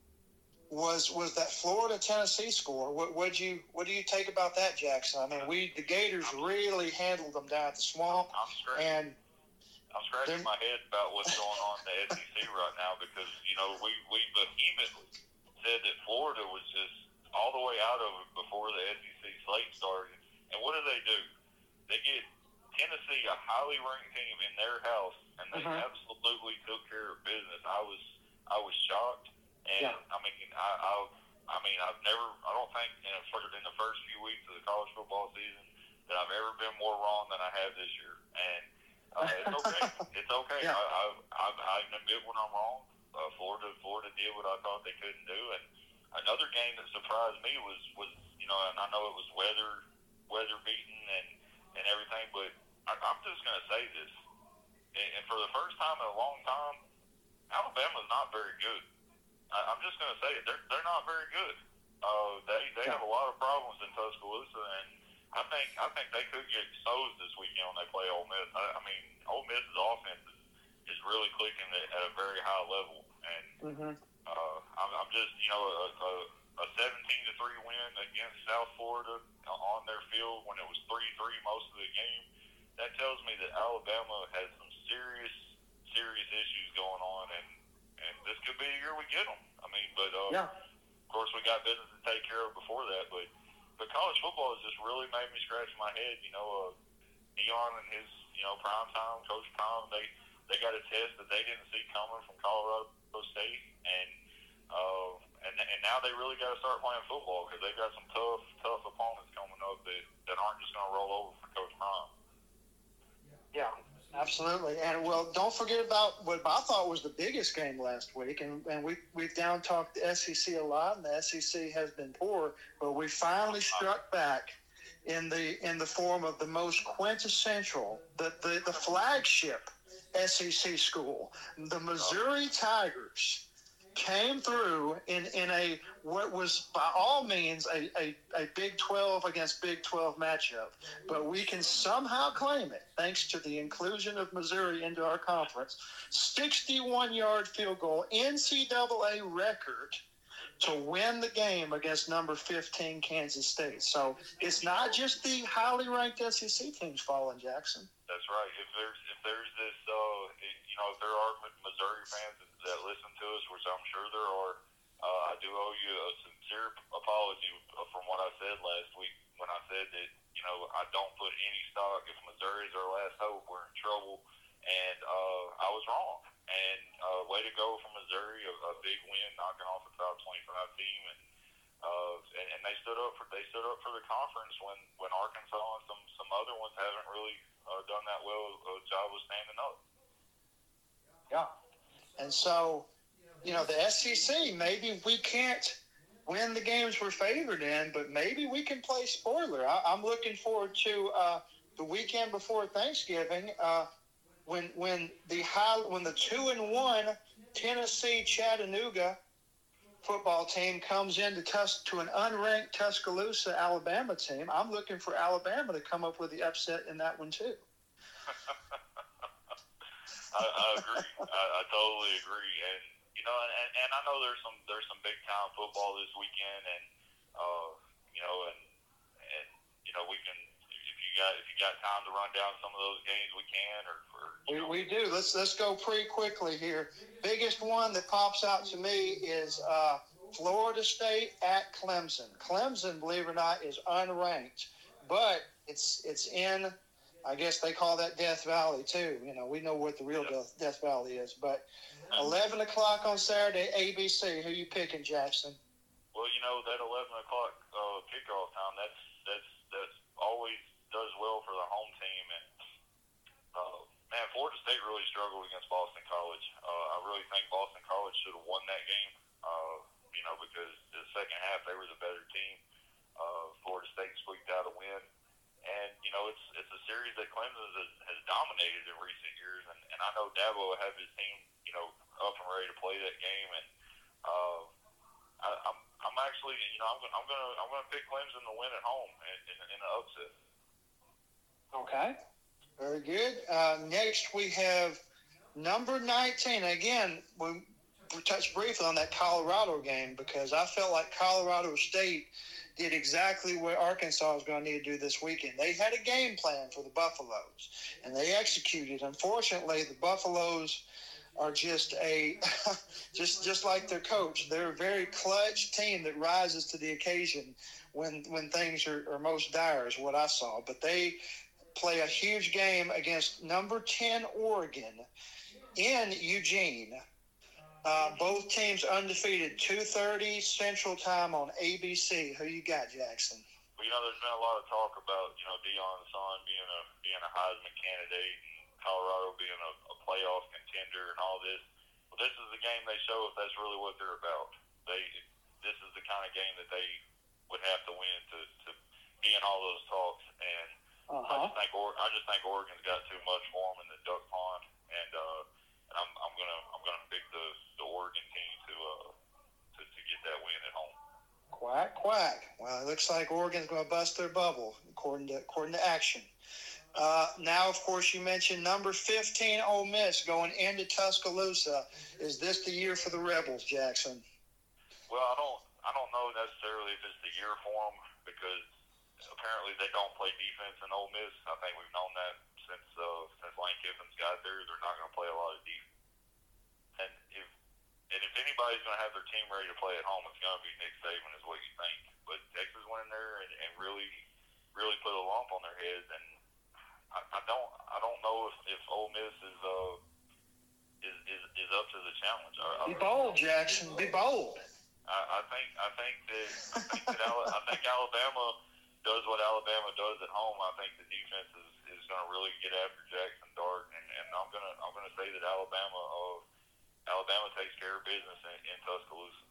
was was that Florida Tennessee score? What would you what do you take about that, Jackson? I mean, we the Gators really handled them down at the swamp, I'm and I'm scratching my head about what's going on in the SEC right now because you know we we vehemently said that Florida was just all the way out of it before the SEC slate started. And what do they do? They get Tennessee, a highly ranked team, in their house, and they Mhm. absolutely took care of business. I was I was shocked, and Yeah. I mean I, I I mean I've never I don't think in the, in the first few weeks of the college football season that I've ever been more wrong than I have this year, and uh, it's okay. It's okay. Yeah. I, I, I, I admit when I'm wrong. Uh, Florida, Florida did what I thought they couldn't do, and another game that surprised me was was you know, and I know it was weather weather beaten and and everything, but I, I'm just going to say this, and, and for the first time in a long time, Alabama's not very good. I, I'm just going to say it. They're they're not very good. Uh, they they Yeah. have a lot of problems in Tuscaloosa, and I think I think they could get exposed this weekend when they play Ole Miss. I, I mean, Ole Miss's offense is, is really clicking at, at a very high level, and Mhm. uh, I'm, I'm just you know a, a, a 17 to three win against South Florida on their field when it was three three most of the game. That tells me that Alabama has some serious serious issues going on, and this could be the year we get them. I mean, but uh, Yeah. of course we got business to take care of before that, but but college football has just really made me scratch my head. You know, uh, Deion and his you know prime time, Coach Prime, they they got a test that they didn't see coming from Colorado State, and uh, and and now they really got to start playing football because they've got some tough tough opponents coming up that that aren't just going to roll over for Coach Prime. Yeah, Absolutely, and well, don't forget about what I thought was the biggest game last week, and, and we we've down talked the SEC a lot, and the SEC has been poor, but we finally struck back in the in the form of the most quintessential, the the, the flagship SEC school, the Missouri Tigers came through in, in a what was by all means a, a, a Big 12 against Big 12 matchup, but we can somehow claim it thanks to the inclusion of Missouri into our conference. 61 yard field goal, NCAA record to win the game against number 15 Kansas State. So it's not just the highly ranked SEC teams falling, Jackson. That's right. If there's if there's this, uh, you know, if there are Missouri fans that listen to us, which I'm sure there are, uh, I do owe you a sincere apology from what I said last week when I said that you know I don't put any stock. If Missouri's our last hope, we're in trouble, and uh, I was wrong. And uh, way to go from Missouri, a, a big win, knocking off a top 25 team, and uh, and, and they stood up for they stood up for the conference when when Arkansas and some some other ones haven't really uh, done that well a job of standing up. Yeah, and so you know the SEC maybe we can't win the games we're favored in, but maybe we can play spoiler. I, I'm looking forward to uh, the weekend before Thanksgiving. Uh, when when the high when the two and one Tennessee Chattanooga football team comes into Tus- to an unranked Tuscaloosa Alabama team, I'm looking for Alabama to come up with the upset in that one too. I, I agree. I, I totally agree, and you know, and, and I know there's some there's some big time football this weekend, and uh, you know, and and you know we can got if you got time to run down some of those games, we can. Or, or we, we do. Let's let's go pretty quickly here. Biggest one that pops out to me is uh, Florida State at Clemson. Clemson, believe it or not, is unranked, but it's it's in I guess they call that Death Valley too. You know, we know what the real Death, Death Valley is. But 11 o'clock on Saturday, ABC. Who you picking, Jackson? Well, you know that 11 o'clock uh, kickoff time. That's always does well for the home team. And uh, man, Florida State really struggled against Boston College. Uh, I really think Boston College should have won that game. Uh, you know, because the second half they were the better team. Uh, Florida State squeaked out a win and you know it's it's a series that Clemson has, has dominated in recent years, and, and I know Dabo will his team you know up and ready to play that game, and uh, I, I'm I'm actually you know I'm gonna I'm gonna I'm gonna pick Clemson to win at home in, in, in an upset. Okay, very good. Uh, next we have number 19. Again, we, touched briefly on that Colorado game because I felt like Colorado State did exactly what Arkansas was going to need to do this weekend. They had a game plan for the Buffaloes, and they executed. Unfortunately, the Buffaloes are just a just just like their coach. They're a very clutch team that rises to the occasion when when things are, are most dire, is what I saw. But they play a huge game against number ten Oregon in Eugene. Uh, both teams undefeated. Two thirty Central Time on ABC. Who you got, Jackson? Well, you know, there's been a lot of talk about you know Deion's son being a being a Heisman candidate, and Colorado being a, a playoff contender, and all this. Well, this is the game they show if that's really what they're about. They this is the kind of game that they would have to win to to be in all those talks. And uh-huh. I just think or, I just think Oregon's got too much for them in the duck pond, and uh, and I'm I'm gonna I'm gonna pick the the Oregon team to uh to, to get that win at home. Quack quack. Well, it looks like Oregon's going to bust their bubble according to according to action. Uh, now, of course, you mentioned number 15 Ole Miss going into Tuscaloosa. Is this the year for the Rebels, Jackson? Well, I don't I don't know necessarily if it's the year for them because apparently they don't play defense in Ole Miss. I think we've known that since uh, since Lane Kiffin's got there. They're not going to play a lot of defense. And if and if anybody's going to have their team ready to play at home, it's going to be Nick Saban, is what you think. But Texas went in there and, and really, really put a lump on their heads, and I, I don't, I don't know if, if Ole Miss is, uh, is, is, is up to the challenge. I, be bold, Jackson. Be bold. I, I think, I think that, I think that, I think Alabama does what Alabama does at home. I think the defense is, is going to really get after Jackson Dart, and, and I'm gonna I'm gonna say that Alabama uh, Alabama takes care of business in, in Tuscaloosa.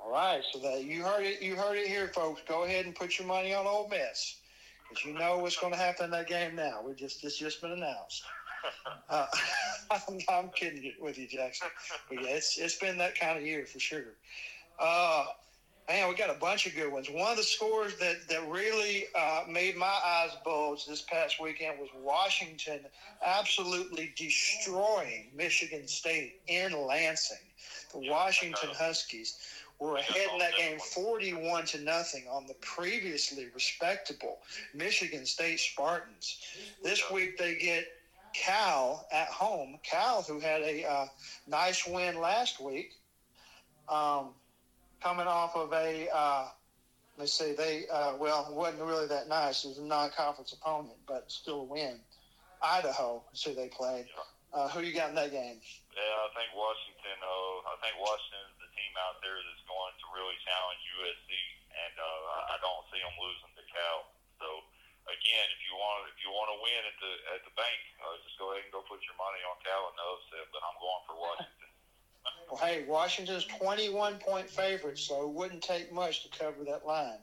All right, so that you heard it. You heard it here, folks. Go ahead and put your money on Ole Miss, because you know what's going to happen in that game. Now, we just it's just been announced. Uh, I'm, I'm kidding with you, Jackson. But yeah, it's it's been that kind of year for sure. Uh, man, we got a bunch of good ones. One of the scores that that really uh, made my eyes bulge this past weekend was Washington absolutely destroying Michigan State in Lansing. The Washington Huskies were ahead in that game 41 to nothing on the previously respectable Michigan State Spartans. This week they get Cal at home. Cal, who had a uh, nice win last week, um, coming off of a, uh, let's see, they, uh, well, wasn't really that nice. It was a non conference opponent, but still a win. Idaho is who they played. Uh, who you got in that game? Yeah, I think Washington. Uh, I think Washington's the team out there that's going to really challenge USC, and uh, I- I don't see them losing to Cal. So again, if you want if you want to win at the at the bank, uh, just go ahead and go put your money on Cal and the upset. But I'm going for Washington. Well, hey, Washington's 21 point favorite, so it wouldn't take much to cover that line.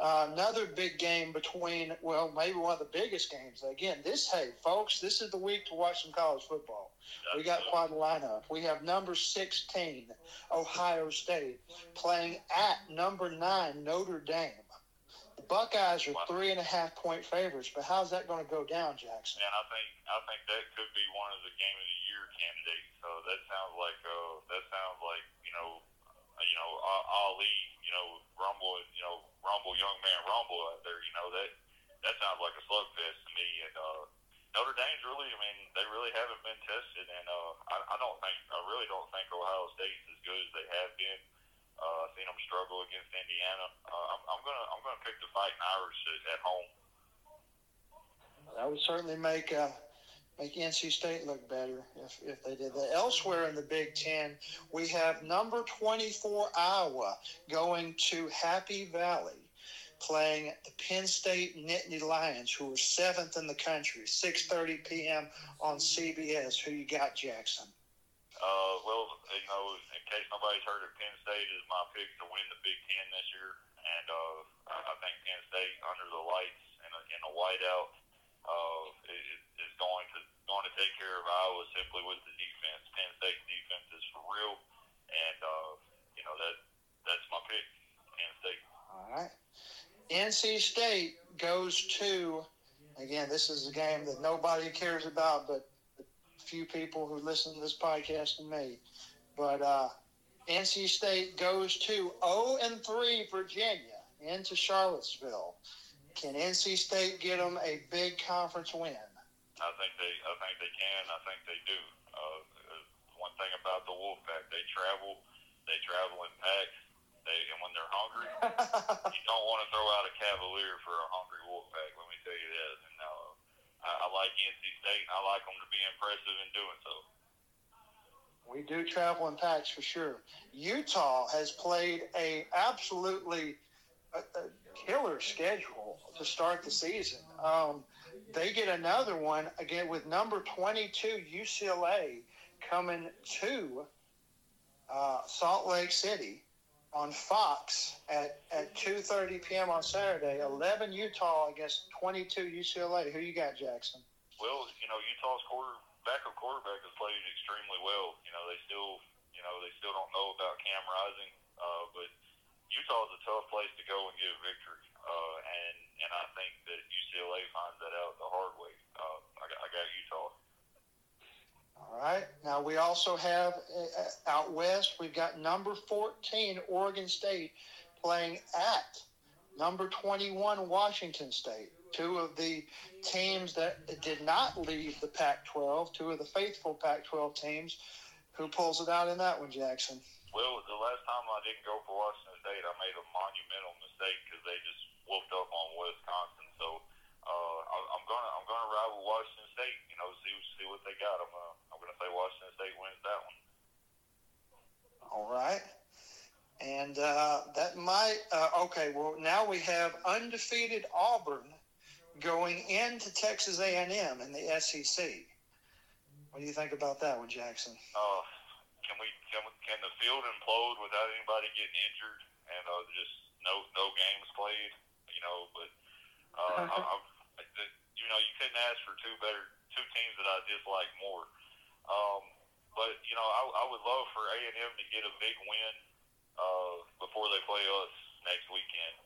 Uh, another big game between, well, maybe one of the biggest games. Again, this, hey, folks, this is the week to watch some college football. We got quite a lineup. We have number 16, Ohio State, playing at number 9, Notre Dame. Buckeyes are three and a half point favorites, but how's that going to go down, Jackson? And I think I think that could be one of the game of the year candidates. So that sounds like uh, that sounds like you know uh, you know Ali, you know Rumble, you know Rumble, young man Rumble out there. You know that that sounds like a slugfest to me. And uh, Notre Dame's really, I mean, they really haven't been tested, and uh, I, I don't think I really don't think Ohio State's as good as they have been. Uh, seen them struggle against Indiana. Uh, I'm, I'm gonna I'm gonna pick the Fighting Irish at, at home. That would certainly make uh, make NC State look better if, if they did that. Elsewhere in the Big Ten, we have number 24 Iowa going to Happy Valley, playing the Penn State Nittany Lions, who are seventh in the country. 6:30 p.m. on CBS. Who you got, Jackson? Uh, well, you know, in case nobody's heard it, Penn State is my pick to win the Big Ten this year, and uh, I think Penn State under the lights in a, in a whiteout uh, is, is going to going to take care of Iowa simply with the defense. Penn State defense is for real, and uh, you know that that's my pick, Penn State. All right. NC State goes to, again, this is a game that nobody cares about, but few people who listen to this podcast and me. But uh, NC State goes to 0 and 3 Virginia into Charlottesville. Can NC State get them a big conference win? I think they I think they can. I think they do. Uh, uh, one thing about the Wolfpack, they travel they travel in packs. They and when they're hungry, you don't want to throw out a Cavalier for a hungry Wolfpack. Let me tell you that. Uh, I, I like NC State. and I like them to be impressive in doing so. We do travel in packs for sure. Utah has played a absolutely a, a killer schedule to start the season. Um, they get another one again with number 22 UCLA coming to uh, Salt Lake City on Fox at, at 2:30 p.m. on Saturday. 11 Utah against 22 UCLA. Who you got, Jackson? Well, you know, Utah's quarter backup quarterback has played extremely well. You know, they still, you know, they still don't know about Cam Rising, uh, but Utah's a tough place to go and get a victory. Uh, and and I think that UCLA finds that out the hard way. Uh, I, I got Utah. All right. Now we also have uh, out west. We've got number 14 Oregon State playing at number 21 Washington State. Two of the teams that did not leave the Pac-12. Two of the faithful Pac-12 teams. Who pulls it out in that one, Jackson? Well, the last time I didn't go for Washington State, I made a monumental mistake because they just whooped up on Wisconsin. So I'm gonna I'm gonna ride with Washington State. You know, see see what they got. I'm gonna I'm gonna say Washington State wins that one. All right. And uh, that might, uh, okay, well, now we have undefeated Auburn going into Texas A&M in the SEC. What do you think about that one, Jackson? Uh, can we can, can the field implode without anybody getting injured and uh, just no no games played? You know, but uh, I, I, the, you know you couldn't ask for two better two teams that I dislike more. Um, but you know I, I would love for A and M to get a big win uh, before they play us next weekend.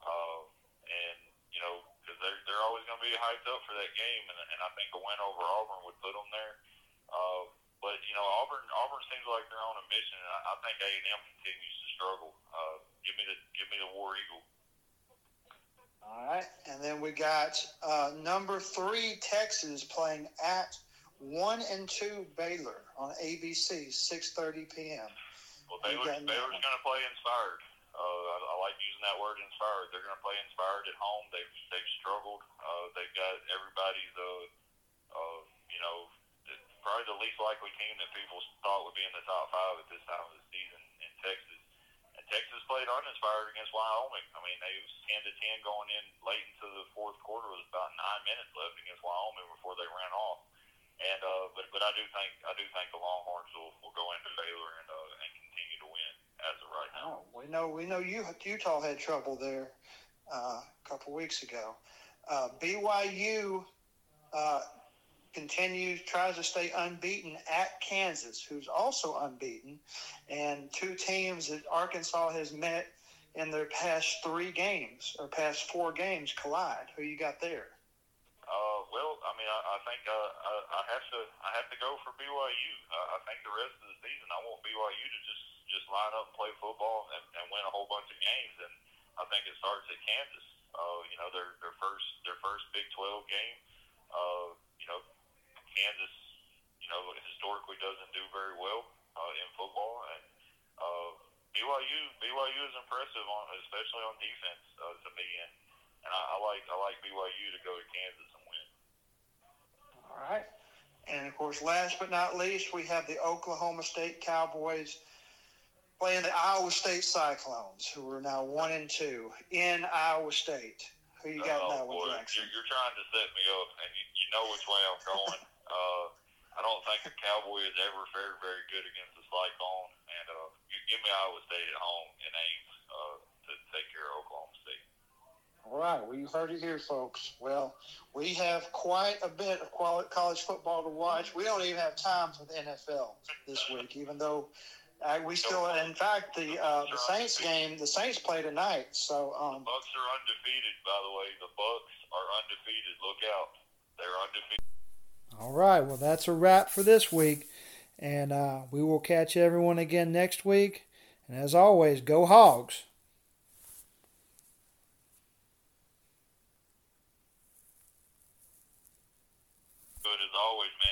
Uh, and you know because they're they're always going to be hyped up for that game, and, and I think a win over Auburn would put them there. Uh, but you know, Auburn Auburn seems like they're on a mission, and I, I think A and M continues to struggle. Uh, give me the give me the War Eagle. All right, and then we got uh, number three Texas playing at one and two Baylor on ABC, six thirty p.m. Well, Baylor's, Baylor's going to play inspired. Uh, I, I like using that word inspired. They're going to play inspired at home. They've they've struggled. Uh, they've got everybody the uh, you know probably the least likely team that people thought would be in the top five at this time of the season in Texas. Texas played uninspired against Wyoming. I mean, they was ten to ten going in late into the fourth quarter with about nine minutes left against Wyoming before they ran off. And uh, but but I do think I do think the Longhorns will, will go into Baylor and uh, and continue to win as of right now. Oh, we know we know you Utah had trouble there uh, a couple weeks ago. Uh, BYU uh, continues tries to stay unbeaten at Kansas, who's also unbeaten, and two teams that Arkansas has met in their past three games or past four games collide. Who you got there? Uh, well, I mean, I, I think uh, I, I have to I have to go for BYU. Uh, I think the rest of the season, I want BYU to just just line up and play football and, and win a whole bunch of games. And I think it starts at Kansas. Uh, you know, their their first their first Big 12 game. Uh, you know, Kansas, you know, historically doesn't do very well uh, in football, and uh, BYU BYU is impressive on especially on defense uh, to me, and and I, I like I like BYU to go to Kansas and win. All right. And of course, last but not least, we have the Oklahoma State Cowboys playing the Iowa State Cyclones, who are now one and two in Iowa State. Who you got oh, now boy. with Jackson? You're, you're trying to set me up, and you, you know which way I'm going. uh, I don't think the Cowboy has ever fared very good against the Cyclone, and uh, you give me Iowa State at home in Ames uh, to take care of Oklahoma State. All right, well, you heard it here, folks. Well, we have quite a bit of college football to watch. We don't even have time for the NFL this week, even though uh, we still, in fact, the uh, the Saints game, the Saints play tonight. So, um, Bucks are undefeated, by the way. The Bucks are undefeated. Look out, they're undefeated. All right, well, that's a wrap for this week, and uh, we will catch everyone again next week. And as always, go Hogs.